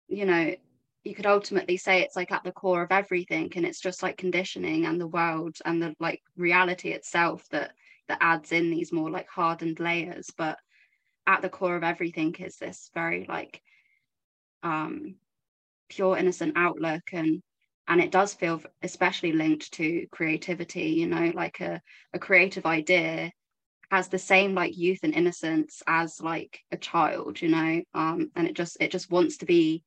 you know you could ultimately say it's like at the core of everything and it's just like conditioning and the world and the like reality itself that that adds in these more like hardened layers. But at the core of everything is this very like um pure innocent outlook and and it does feel especially linked to creativity you know like a, a creative idea has the same like youth and innocence as like a child you know um and it just it just wants to be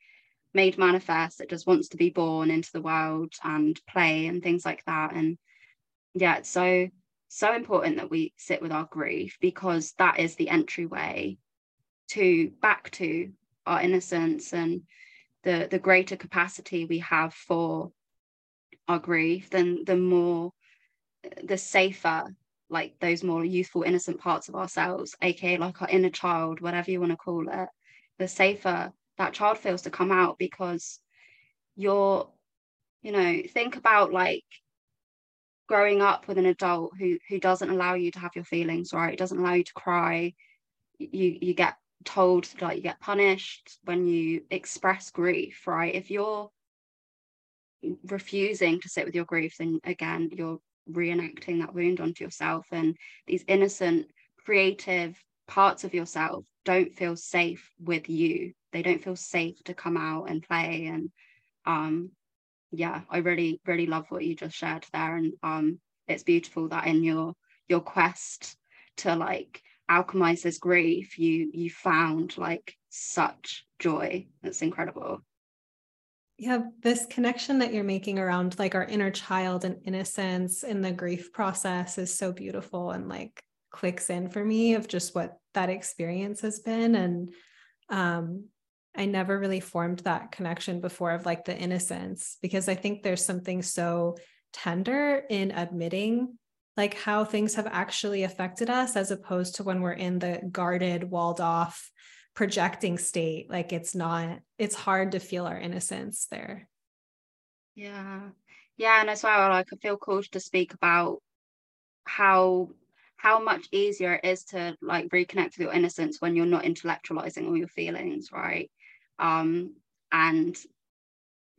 made manifest it just wants to be born into the world and play and things like that. And yeah it's so so important that we sit with our grief because that is the entryway to back to our innocence and the the greater capacity we have for our grief then the more the safer like those more youthful innocent parts of ourselves aka like our inner child whatever you want to call it the safer that child feels to come out because you're you know think about like growing up with an adult who who doesn't allow you to have your feelings right It doesn't allow you to cry. You you get told like you get punished when you express grief right? If you're refusing to sit with your grief then again you're reenacting that wound onto yourself. And these innocent creative parts of yourself don't feel safe with you they don't feel safe to come out and play. And um yeah i really really love what you just shared there. And um it's beautiful that in your your quest to like alchemize this grief you you found like such joy. That's incredible. Yeah this connection that you're making around like our inner child and innocence in the grief process is so beautiful and like clicks in for me of just what that experience has been. And um I never really formed that connection before of like the innocence because I think there's something so tender in admitting like how things have actually affected us as opposed to when we're in the guarded walled off projecting state. Like it's not it's hard to feel our innocence there. Yeah. Yeah and as well like i feel called to speak about how how much easier it is to like reconnect with your innocence when you're not intellectualizing all your feelings right um and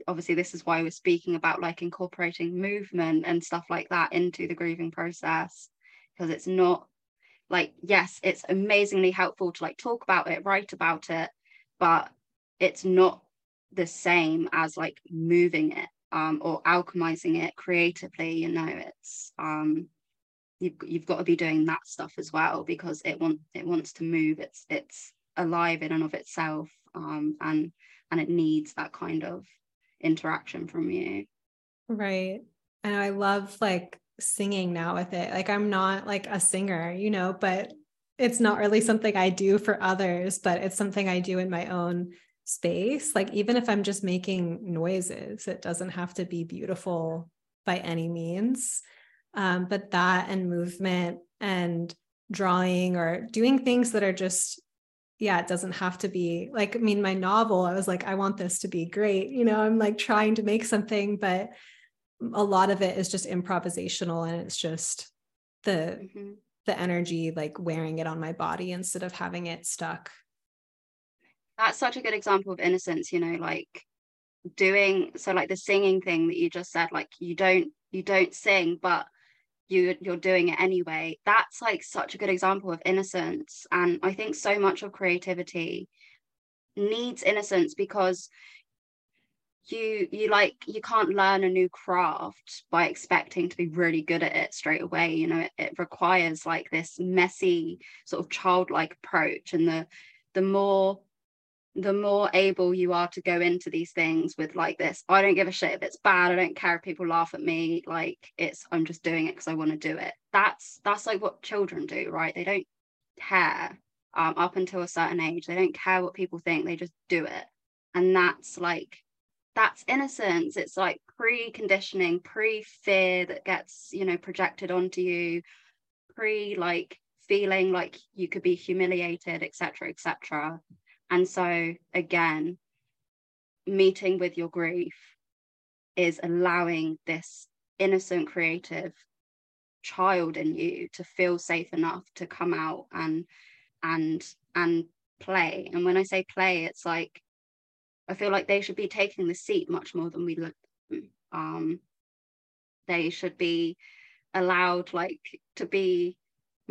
obviously this is why we're speaking about like incorporating movement and stuff like that into the grieving process because it's not like yes it's amazingly helpful to like talk about it write about it but it's not the same as like moving it um, or alchemizing it creatively you know it's um you've, you've got to be doing that stuff as well because it want it wants to move it's it's alive in and of itself um, and and it needs that kind of interaction from you right and i love like singing now with it like i'm not like a singer you know but it's not really something I do for others, but it's something I do in my own space. Like, even if I'm just making noises, it doesn't have to be beautiful by any means. Um, but that and movement and drawing or doing things that are just yeah, it doesn't have to be like, I mean, my novel, I was like, I want this to be great. You know, I'm like trying to make something, but a lot of it is just improvisational and it's just the mm-hmm. the energy like wearing it on my body instead of having it stuck. That's such a good example of innocence, you know, like doing so like the singing thing that you just said, like you don't you don't sing, but you you're doing it anyway. That's like such a good example of innocence and i think so much of creativity needs innocence because you you like you can't learn a new craft by expecting to be really good at it straight away you know? It, it requires like this messy sort of childlike approach and the the more the more able you are to go into these things with like this. I don't give a shit if it's bad i don't care if people laugh at me like it's i'm just doing it because i want to do it. That's that's like what children do right? They don't care um, up until a certain age. They don't care what people think they just do it. And that's like that's innocence. It's like pre-conditioning pre-fear that gets you know projected onto you pre like feeling like you could be humiliated etc etc and so, again, meeting with your grief is allowing this innocent, creative child in you to feel safe enough to come out and and and play. And when i say play it's like i feel like they should be taking the seat much more than we look um they should be allowed like to be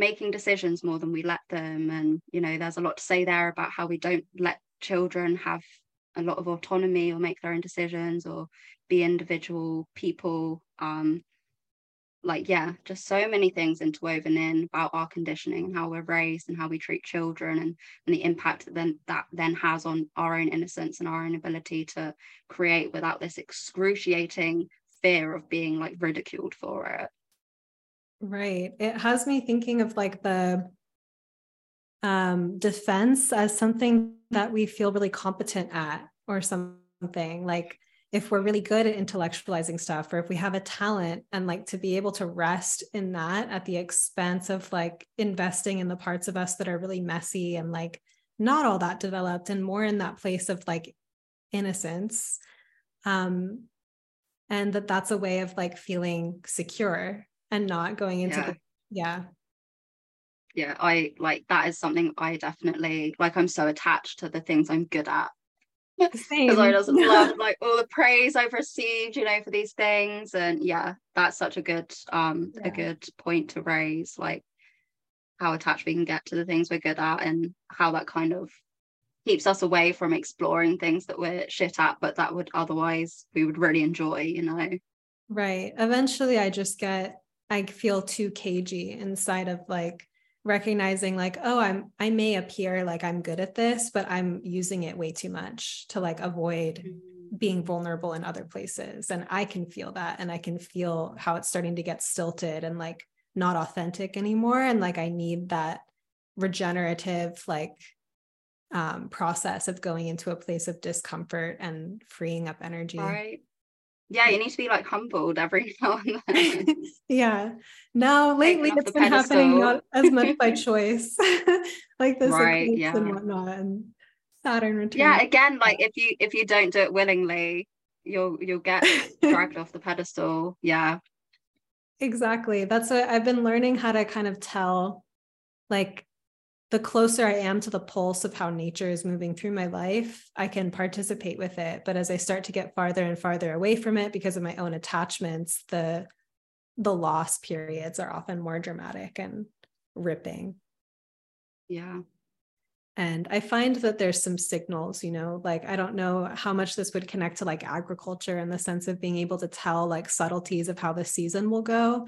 making decisions more than we let them. And you know there's a lot to say there about how we don't let children have a lot of autonomy or make their own decisions or be individual people. Um like yeah just so many things interwoven in about our conditioning and how we're raised and how we treat children and, and the impact that then that then has on our own innocence and our own ability to create without this excruciating fear of being like ridiculed for it Right. It has me thinking of like the um, defense as something that we feel really competent at or something like if we're really good at intellectualizing stuff or if we have a talent and like to be able to rest in that at the expense of like investing in the parts of us that are really messy and like not all that developed and more in that place of like innocence um and that that's a way of like feeling secure and not going into yeah. the yeah. Yeah i like that is something i definitely like i'm so attached to the things i'm good at. Because i just love like all the praise i've received you know for these things. And yeah that's such a good um yeah. a good point to raise like how attached we can get to the things we're good at and how that kind of keeps us away from exploring things that we're shit at but that would otherwise we would really enjoy you know? Right. Eventually i just get I feel too cagey inside of like recognizing like oh i'm i may appear like i'm good at this but i'm using it way too much to like avoid mm-hmm. being vulnerable in other places. And i can feel that and i can feel how it's starting to get stilted and like not authentic anymore. And like i need that regenerative like um, process of going into a place of discomfort and freeing up energy. Right yeah, you need to be like humbled every now and then. yeah. now lately it's been pedestal. happening not as much by choice, like this right, yeah. and whatnot, and Saturn return. Yeah, again, like if you if you don't do it willingly, you'll you'll get dragged off the pedestal. Yeah. Exactly. That's what I've been learning how to kind of tell, like the closer I am to the pulse of how nature is moving through my life, I can participate with it. But as I start to get farther and farther away from it because of my own attachments, the the loss periods are often more dramatic and ripping. Yeah. And I find that there's some signals, you know, like I don't know how much this would connect to like agriculture in the sense of being able to tell like subtleties of how the season will go.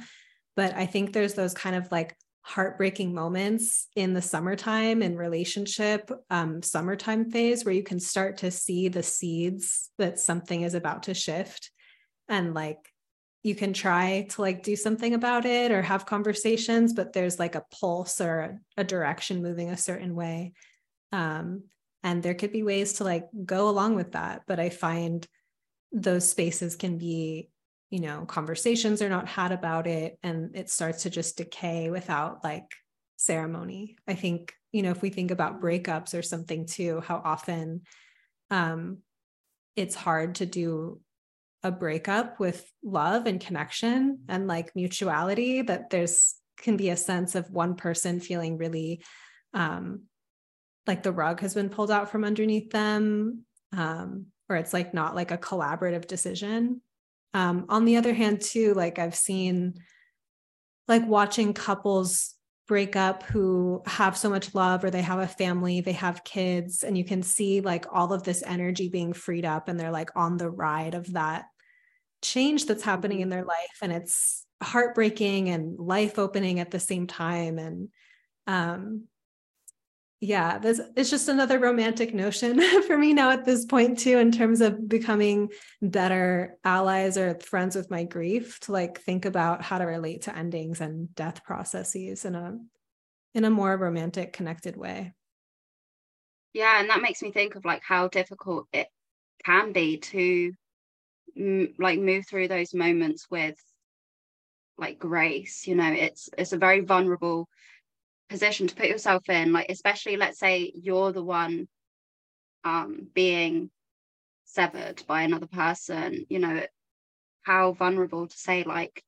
But I think there's those kind of like heartbreaking moments in the summertime and relationship um, summertime phase where you can start to see the seeds that something is about to shift. And like you can try to like do something about it or have conversations but there's like a pulse or a direction moving a certain way. Um, and there could be ways to like go along with that but i find those spaces can be you know conversations are not had about it and it starts to just decay without like ceremony. I think you know if we think about breakups or something too how often um it's hard to do a breakup with love and connection and like mutuality that there's can be a sense of one person feeling really um like the rug has been pulled out from underneath them um or it's like not like a collaborative decision um on the other hand too like i've seen like watching couples break up who have so much love or they have a family, they have kids, and you can see like all of this energy being freed up and they're like on the ride of that change that's happening in mm-hmm. their life. And it's heartbreaking and life opening at the same time. And um, yeah, this it's just another romantic notion for me now at this point too, in terms of becoming better allies or friends with my grief to like think about how to relate to endings and death processes in a in a more romantic, connected way. Yeah, and that makes me think of like how difficult it can be to m- like move through those moments with like grace. You know, it's it's a very vulnerable position to put yourself in like especially let's say you're the one um being severed by another person you know how vulnerable to say like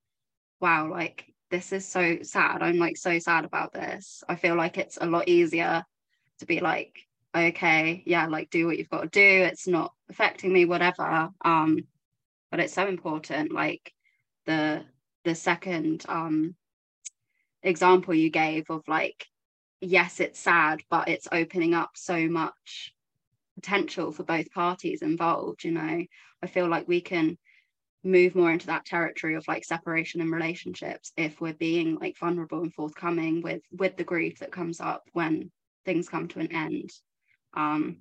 wow like this is so sad. I'm like so sad about this. I feel like it's a lot easier to be like okay yeah like do what you've got to do. It's not affecting me whatever. Um but it's so important like the the second um example you gave of like yes it's sad but it's opening up so much potential for both parties involved you know? I feel like we can move more into that territory of like separation in relationships if we're being like vulnerable and forthcoming with with the grief that comes up when things come to an end. Um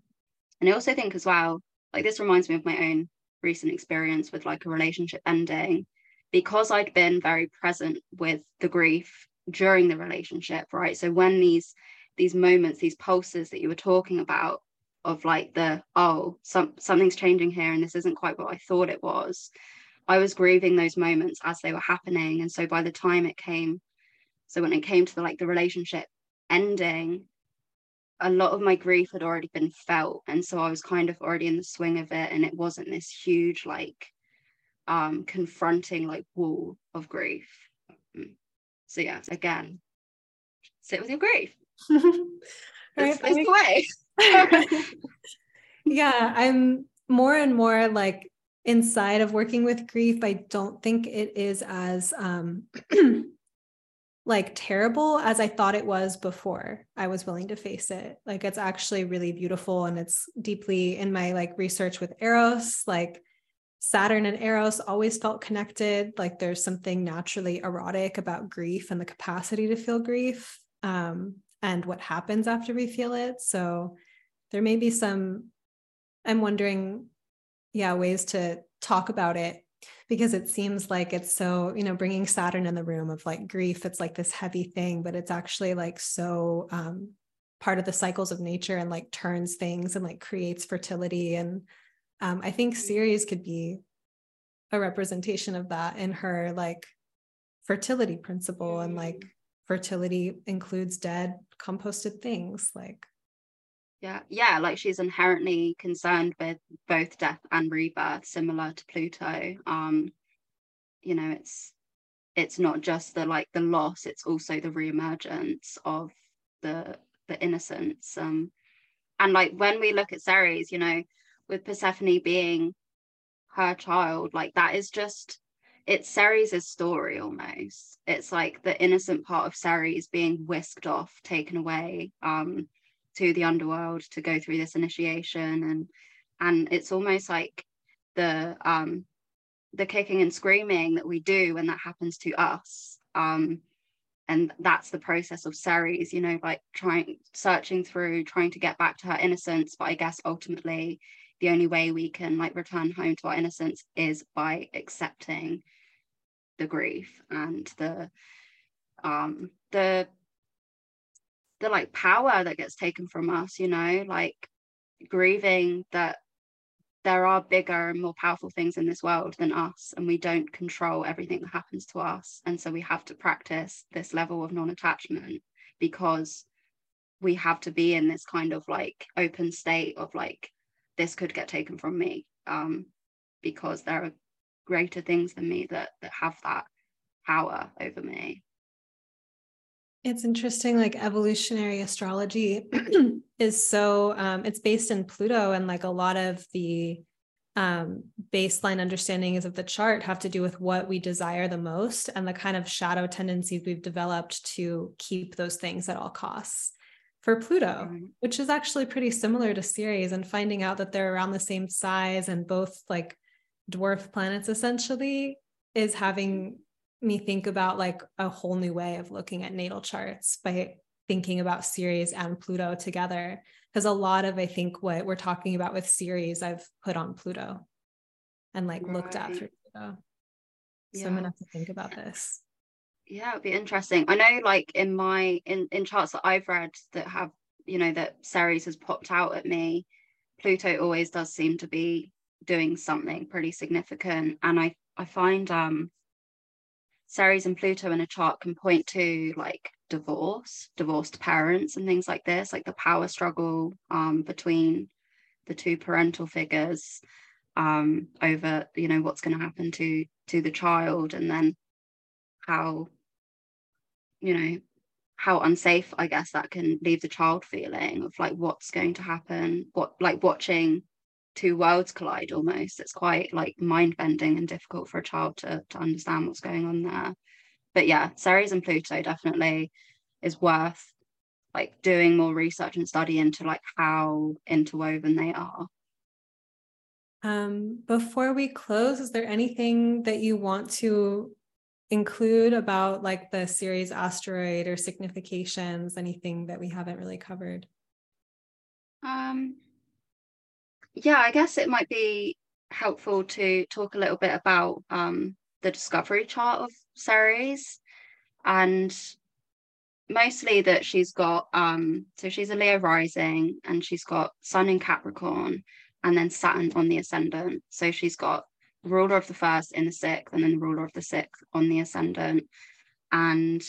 and i also think as well like this reminds me of my own recent experience with like a relationship ending. Because i'd been very present with the grief during the relationship right? So when these these moments these pulses that you were talking about of like the oh some something's changing here and this isn't quite what i thought it was i was grieving those moments as they were happening. And so by the time it came so when it came to the like the relationship ending a lot of my grief had already been felt. And so i was kind of already in the swing of it and it wasn't this huge like um confronting like wall of grief so yeah, again, sit with your grief. right, the way. yeah, I'm more and more like inside of working with grief. I don't think it is as um like terrible as I thought it was before I was willing to face it. Like it's actually really beautiful and it's deeply in my like research with Eros, like Saturn and Eros always felt connected. Like there's something naturally erotic about grief and the capacity to feel grief um, and what happens after we feel it. So there may be some, I'm wondering, yeah, ways to talk about it because it seems like it's so, you know, bringing Saturn in the room of like grief, it's like this heavy thing, but it's actually like so um, part of the cycles of nature and like turns things and like creates fertility and um, I think Ceres could be a representation of that in her like fertility principle and like mm. fertility includes dead composted things like yeah yeah like she's inherently concerned with both death and rebirth similar to pluto. Um you know it's it's not just the like the loss it's also the reemergence of the the innocence. Um and like when we look at Ceres you know with Persephone being her child, like that is just it's Ceres' story almost. It's like the innocent part of Ceres being whisked off, taken away um, to the underworld to go through this initiation, and and it's almost like the um, the kicking and screaming that we do when that happens to us. Um, and that's the process of Ceres, you know, like trying searching through, trying to get back to her innocence. But I guess ultimately the only way we can like return home to our innocence is by accepting the grief and the um the the like power that gets taken from us you know like grieving that there are bigger and more powerful things in this world than us and we don't control everything that happens to us. And so we have to practice this level of non-attachment because we have to be in this kind of like open state of like this could get taken from me um because there are greater things than me that that have that power over me. It's interesting like evolutionary astrology is so um, it's based in pluto and like a lot of the um, baseline understandings of the chart have to do with what we desire the most and the kind of shadow tendencies we've developed to keep those things at all costs for pluto which is actually pretty similar to ceres and finding out that they're around the same size and both like dwarf planets essentially is having me think about like a whole new way of looking at natal charts by thinking about Ceres and Pluto together. Because a lot of, I think, what we're talking about with Ceres, I've put on Pluto and like right. looked at through Pluto. So yeah. I'm gonna have to think about this. Yeah, it'd be interesting. I know, like in my in in charts that I've read that have you know that Ceres has popped out at me. Pluto always does seem to be doing something pretty significant, and I I find um Ceres and Pluto in a chart can point to like divorce, divorced parents, and things like this, like the power struggle um, between the two parental figures um, over, you know, what's going to happen to to the child, and then how, you know, how unsafe I guess that can leave the child feeling of like what's going to happen, what like watching two worlds collide almost. It's quite like mind bending and difficult for a child to, to understand what's going on there. But yeah ceres and pluto definitely is worth like doing more research and study into like how interwoven they are. Um, before we close is there anything that you want to include about like the Ceres asteroid or significations anything that we haven't really covered um yeah, I guess it might be helpful to talk a little bit about um, the discovery chart of Ceres and mostly that she's got um so she's a Leo rising and she's got Sun in Capricorn and then Saturn on the ascendant. So she's got ruler of the first in the sixth and then the ruler of the sixth on the ascendant. And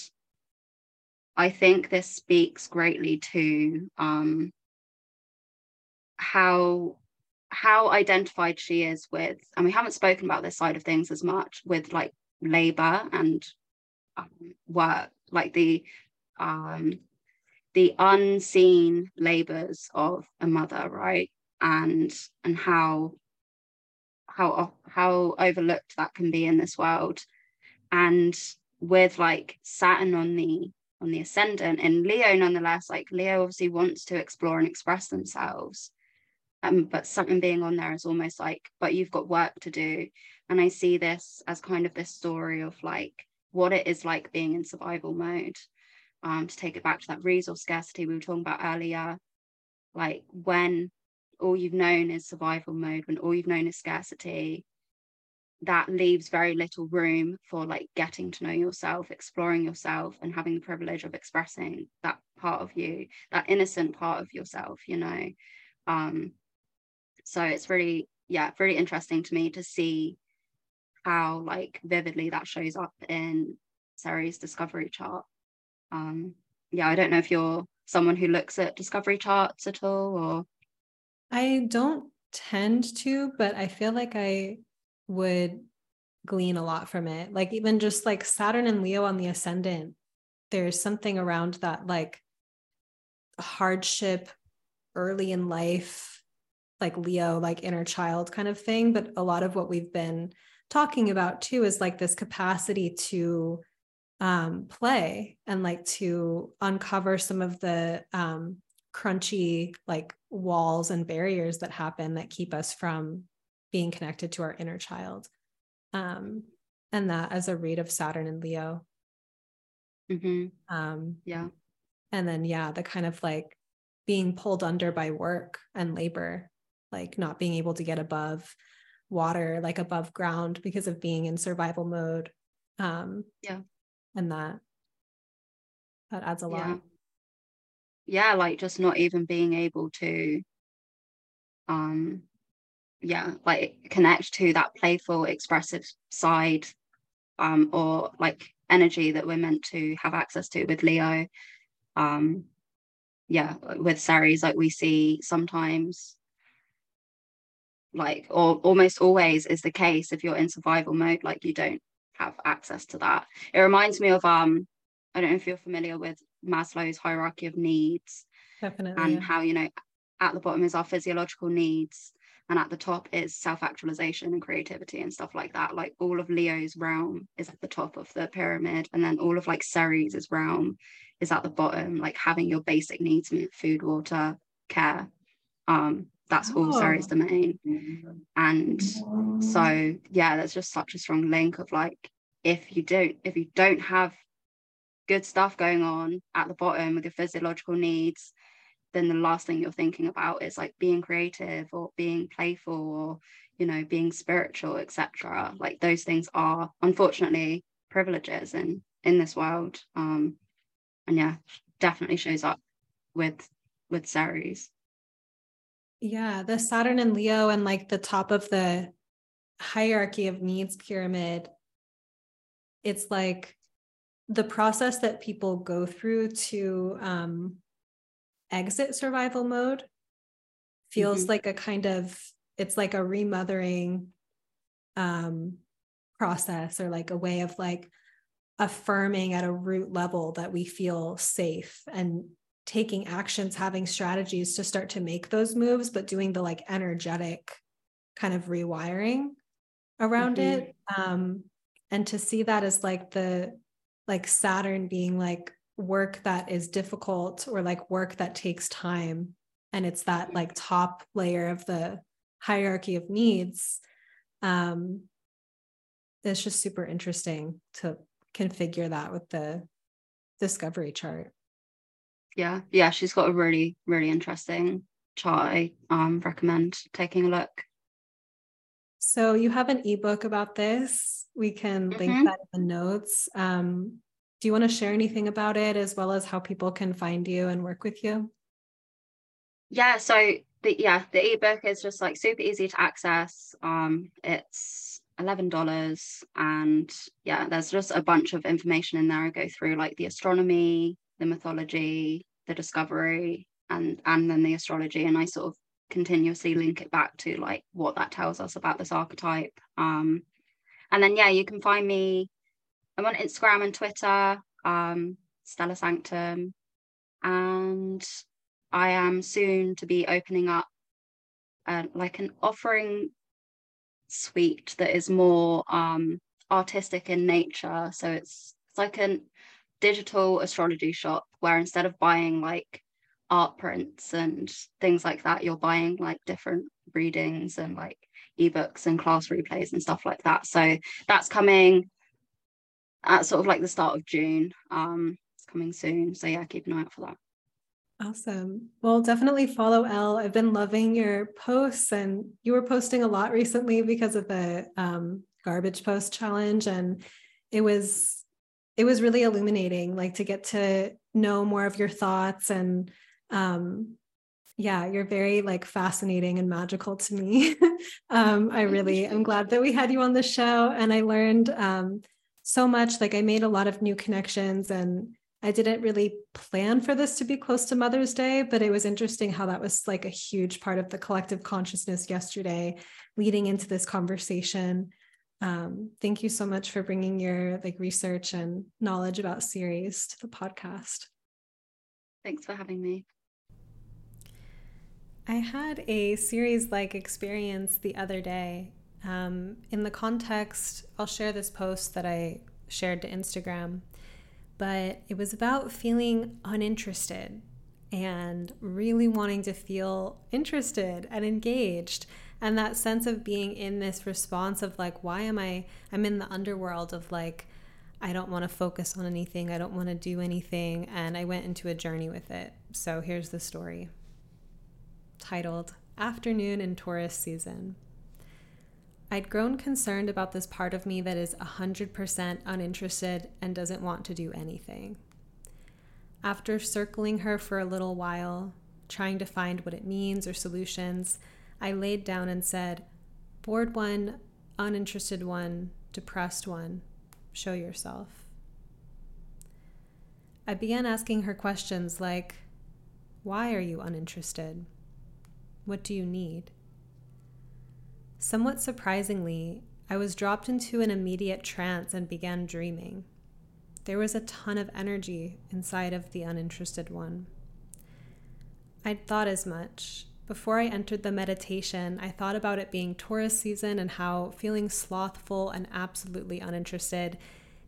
I think this speaks greatly to um how how identified she is with, and we haven't spoken about this side of things as much with like labor and um, work, like the um, the unseen labors of a mother, right? And and how how how overlooked that can be in this world, and with like Saturn on the on the ascendant and Leo, nonetheless, like Leo obviously wants to explore and express themselves. Um, but something being on there is almost like but you've got work to do. And i see this as kind of this story of like what it is like being in survival mode. Um, to take it back to that resource scarcity we were talking about earlier like when all you've known is survival mode when all you've known is scarcity that leaves very little room for like getting to know yourself exploring yourself and having the privilege of expressing that part of you that innocent part of yourself you know? Um so it's really yeah very interesting to me to see how like vividly that shows up in Ceres discovery chart. Um yeah I don't know if you're someone who looks at discovery charts at all or I don't tend to but I feel like I would glean a lot from it like even just like Saturn and Leo on the ascendant there's something around that like hardship early in life like Leo, like inner child kind of thing. But a lot of what we've been talking about too is like this capacity to um, play and like to uncover some of the um, crunchy like walls and barriers that happen that keep us from being connected to our inner child. Um, and that as a read of Saturn and Leo. Mm-hmm. Um, yeah. And then, yeah, the kind of like being pulled under by work and labor like not being able to get above water, like above ground because of being in survival mode. Um, yeah. And that, that adds a yeah. lot. Yeah. Like just not even being able to, um, yeah, like connect to that playful, expressive side, um, or like energy that we're meant to have access to with Leo. Um, yeah, with Ceres, like we see sometimes like or almost always is the case if you're in survival mode like you don't have access to that it reminds me of um i don't know if you're familiar with maslow's hierarchy of needs definitely and yeah. how you know at the bottom is our physiological needs and at the top is self-actualization and creativity and stuff like that like all of leo's realm is at the top of the pyramid and then all of like ceres's realm is at the bottom like having your basic needs food water care um that's oh. all Ceres domain. And so yeah, there's just such a strong link of like if you don't if you don't have good stuff going on at the bottom with your physiological needs, then the last thing you're thinking about is like being creative or being playful or you know being spiritual etc like those things are unfortunately privileges in in this world um and yeah definitely shows up with with Ceres yeah, the Saturn and Leo and like the top of the hierarchy of needs pyramid. It's like the process that people go through to um, exit survival mode feels mm-hmm. like a kind of it's like a remothering um, process or like a way of like affirming at a root level that we feel safe and taking actions, having strategies to start to make those moves, but doing the like energetic kind of rewiring around mm-hmm. it. Um, and to see that as like the like Saturn being like work that is difficult or like work that takes time. And it's that like top layer of the hierarchy of needs. Um, it's just super interesting to configure that with the discovery chart yeah yeah she's got a really really interesting chart i um recommend taking a look so you have an ebook about this. We can mm-hmm. link that in the notes. Um do you want to share anything about it as well as how people can find you and work with you? Yeah so the yeah the ebook is just like super easy to access. Um it's $11 and yeah there's just a bunch of information in there. I go through like the astronomy the mythology, the discovery, and and then the astrology, and I sort of continuously link it back to like what that tells us about this archetype. Um, and then yeah, you can find me. I'm on Instagram and Twitter, um, Stellar Sanctum, and I am soon to be opening up uh, like an offering suite that is more um, artistic in nature. So it's it's like an digital astrology shop where instead of buying like art prints and things like that, you're buying like different readings and like ebooks and class replays and stuff like that. So that's coming at sort of like the start of June. Um, it's coming soon. So yeah, keep an eye out for that. Awesome. Well, definitely follow Ell. I've been loving your posts, and you were posting a lot recently because of the um, garbage post challenge, and it was it was really illuminating like to get to know more of your thoughts and um yeah you're very like fascinating and magical to me um i really am glad that we had you on the show and i learned um so much like i made a lot of new connections and i didn't really plan for this to be close to mother's day but it was interesting how that was like a huge part of the collective consciousness yesterday leading into this conversation um, thank you so much for bringing your like research and knowledge about Ceres to the podcast. Thanks for having me. I had a Ceres like experience the other day. Um, in the context, I'll share this post that I shared to Instagram, but it was about feeling uninterested and really wanting to feel interested and engaged and that sense of being in this response of like why am i i'm in the underworld of like i don't want to focus on anything i don't want to do anything and i went into a journey with it so here's the story titled afternoon in taurus season I'd grown concerned about this part of me that is 100% uninterested and doesn't want to do anything. After circling her for a little while, trying to find what it means or solutions, I laid down and said, Bored one, uninterested one, depressed one, show yourself. I began asking her questions like, Why are you uninterested? What do you need? Somewhat surprisingly, I was dropped into an immediate trance and began dreaming. There was a ton of energy inside of the uninterested one. I'd thought as much. Before I entered the meditation, I thought about it being Taurus season and how feeling slothful and absolutely uninterested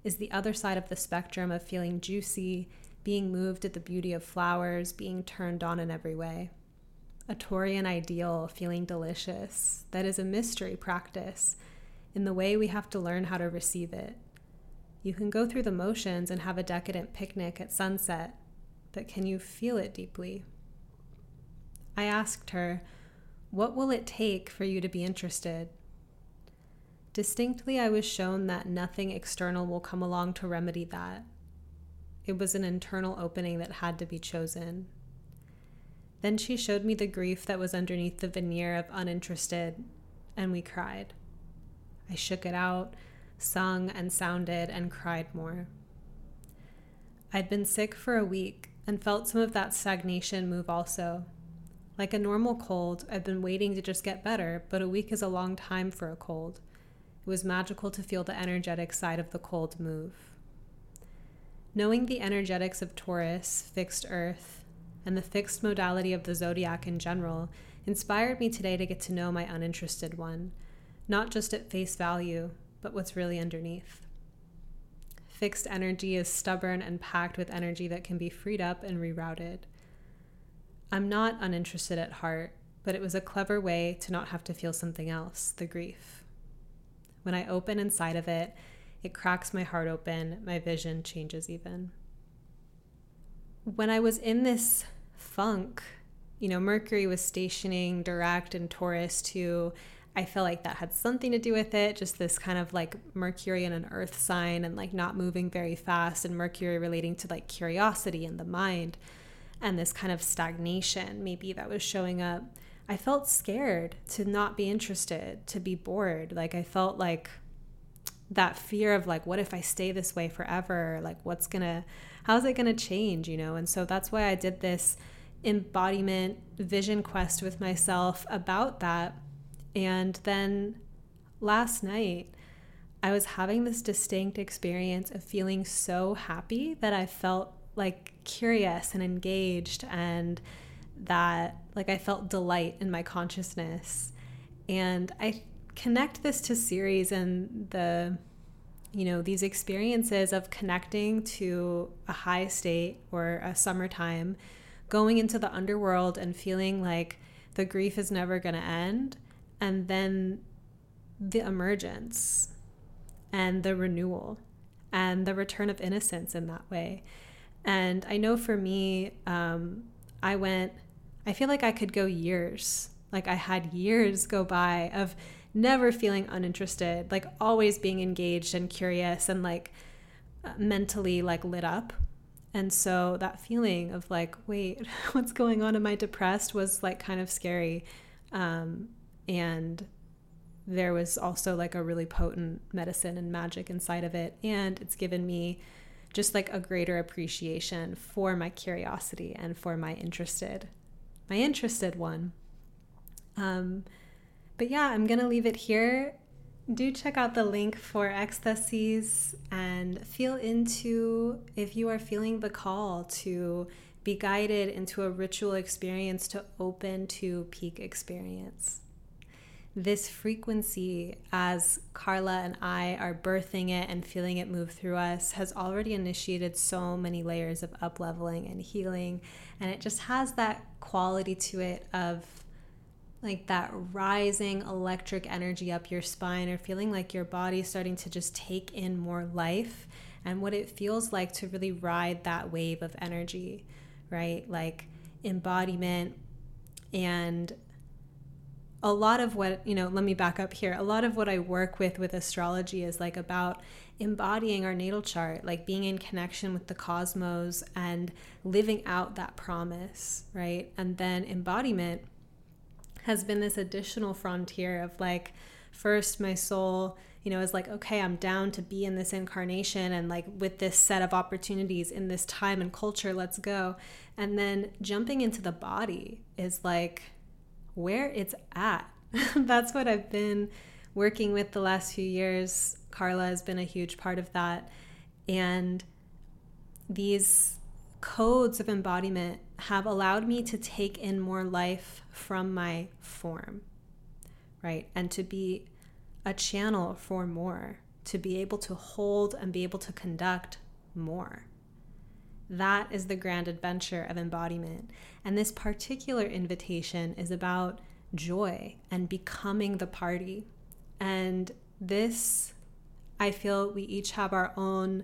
is the other side of the spectrum of feeling juicy, being moved at the beauty of flowers, being turned on in every way a Taurian ideal feeling delicious that is a mystery practice in the way we have to learn how to receive it. You can go through the motions and have a decadent picnic at sunset, but can you feel it deeply? I asked her, What will it take for you to be interested? Distinctly, I was shown that nothing external will come along to remedy that. It was an internal opening that had to be chosen. Then she showed me the grief that was underneath the veneer of uninterested, and we cried. I shook it out, sung and sounded, and cried more. I'd been sick for a week and felt some of that stagnation move also. Like a normal cold, I've been waiting to just get better, but a week is a long time for a cold. It was magical to feel the energetic side of the cold move. Knowing the energetics of Taurus, fixed earth, and the fixed modality of the zodiac in general inspired me today to get to know my uninterested one, not just at face value, but what's really underneath. Fixed energy is stubborn and packed with energy that can be freed up and rerouted. I'm not uninterested at heart, but it was a clever way to not have to feel something else the grief. When I open inside of it, it cracks my heart open, my vision changes even. When I was in this funk. You know, Mercury was stationing direct in Taurus too. I feel like that had something to do with it, just this kind of like Mercury in an earth sign and like not moving very fast, and Mercury relating to like curiosity and the mind and this kind of stagnation maybe that was showing up. I felt scared to not be interested, to be bored. Like I felt like that fear of like, what if I stay this way forever? Like, what's gonna, how's it gonna change, you know? And so that's why I did this embodiment vision quest with myself about that. And then last night, I was having this distinct experience of feeling so happy that I felt like curious and engaged and that like I felt delight in my consciousness. And I connect this to Ceres and the you know these experiences of connecting to a high state or a summertime going into the underworld and feeling like the grief is never going to end and then the emergence and the renewal and the return of innocence in that way. And i know for me um, i went i feel like i could go years like i had years go by of never feeling uninterested like always being engaged and curious and like mentally like lit up and so that feeling of like, wait, what's going on? Am I depressed? was like kind of scary. Um, and there was also like a really potent medicine and magic inside of it. And it's given me just like a greater appreciation for my curiosity and for my interested, my interested one. Um, but yeah, I'm going to leave it here do check out the link for Ecstasis and feel into if you are feeling the call to be guided into a ritual experience to open to peak experience. This frequency, as Carla and I are birthing it and feeling it move through us, has already initiated so many layers of up leveling and healing. And it just has that quality to it of like that rising electric energy up your spine or feeling like your body starting to just take in more life and what it feels like to really ride that wave of energy, right? Like embodiment and a lot of what, you know, let me back up here. A lot of what I work with with astrology is like about embodying our natal chart, like being in connection with the cosmos and living out that promise, right? And then embodiment has been this additional frontier of like, first, my soul, you know, is like, okay, I'm down to be in this incarnation and like with this set of opportunities in this time and culture, let's go. And then jumping into the body is like where it's at. That's what I've been working with the last few years Carla has been a huge part of that. And these codes of embodiment have allowed me to take in more life from my form, right? And to be a channel for more, to be able to hold and be able to conduct more. That is the grand adventure of embodiment. And this particular invitation is about joy and becoming the party. And this I feel we each have our own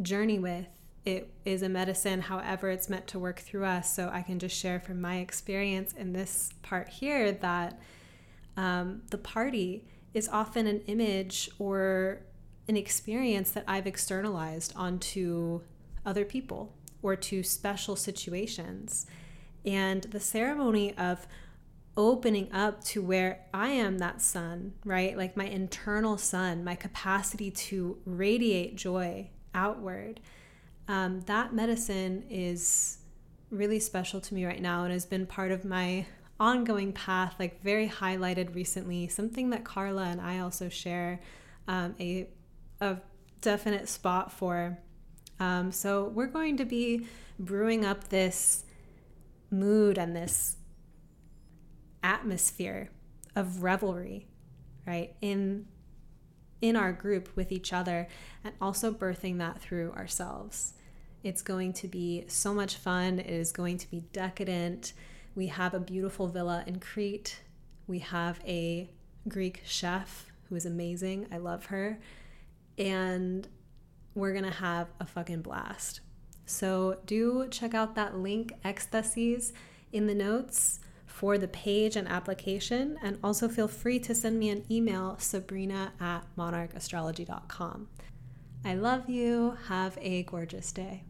journey with. It is a medicine, however, it's meant to work through us. So I can just share from my experience in this part here that um, the party is often an image or an experience that I've externalized onto other people or to special situations. And the ceremony of opening up to where I am that sun, right? Like my internal sun, my capacity to radiate joy outward. Um, that medicine is really special to me right now and has been part of my ongoing path, like very highlighted recently. Something that Carla and I also share um, a, a definite spot for. Um, so we're going to be brewing up this mood and this atmosphere of revelry, right? In in our group with each other and also birthing that through ourselves. It's going to be so much fun. It is going to be decadent. We have a beautiful villa in Crete. We have a Greek chef who is amazing. I love her. And we're going to have a fucking blast. So do check out that link, Ecstasis, in the notes for the page and application. And also feel free to send me an email, sabrina at monarchastrology.com. I love you. Have a gorgeous day.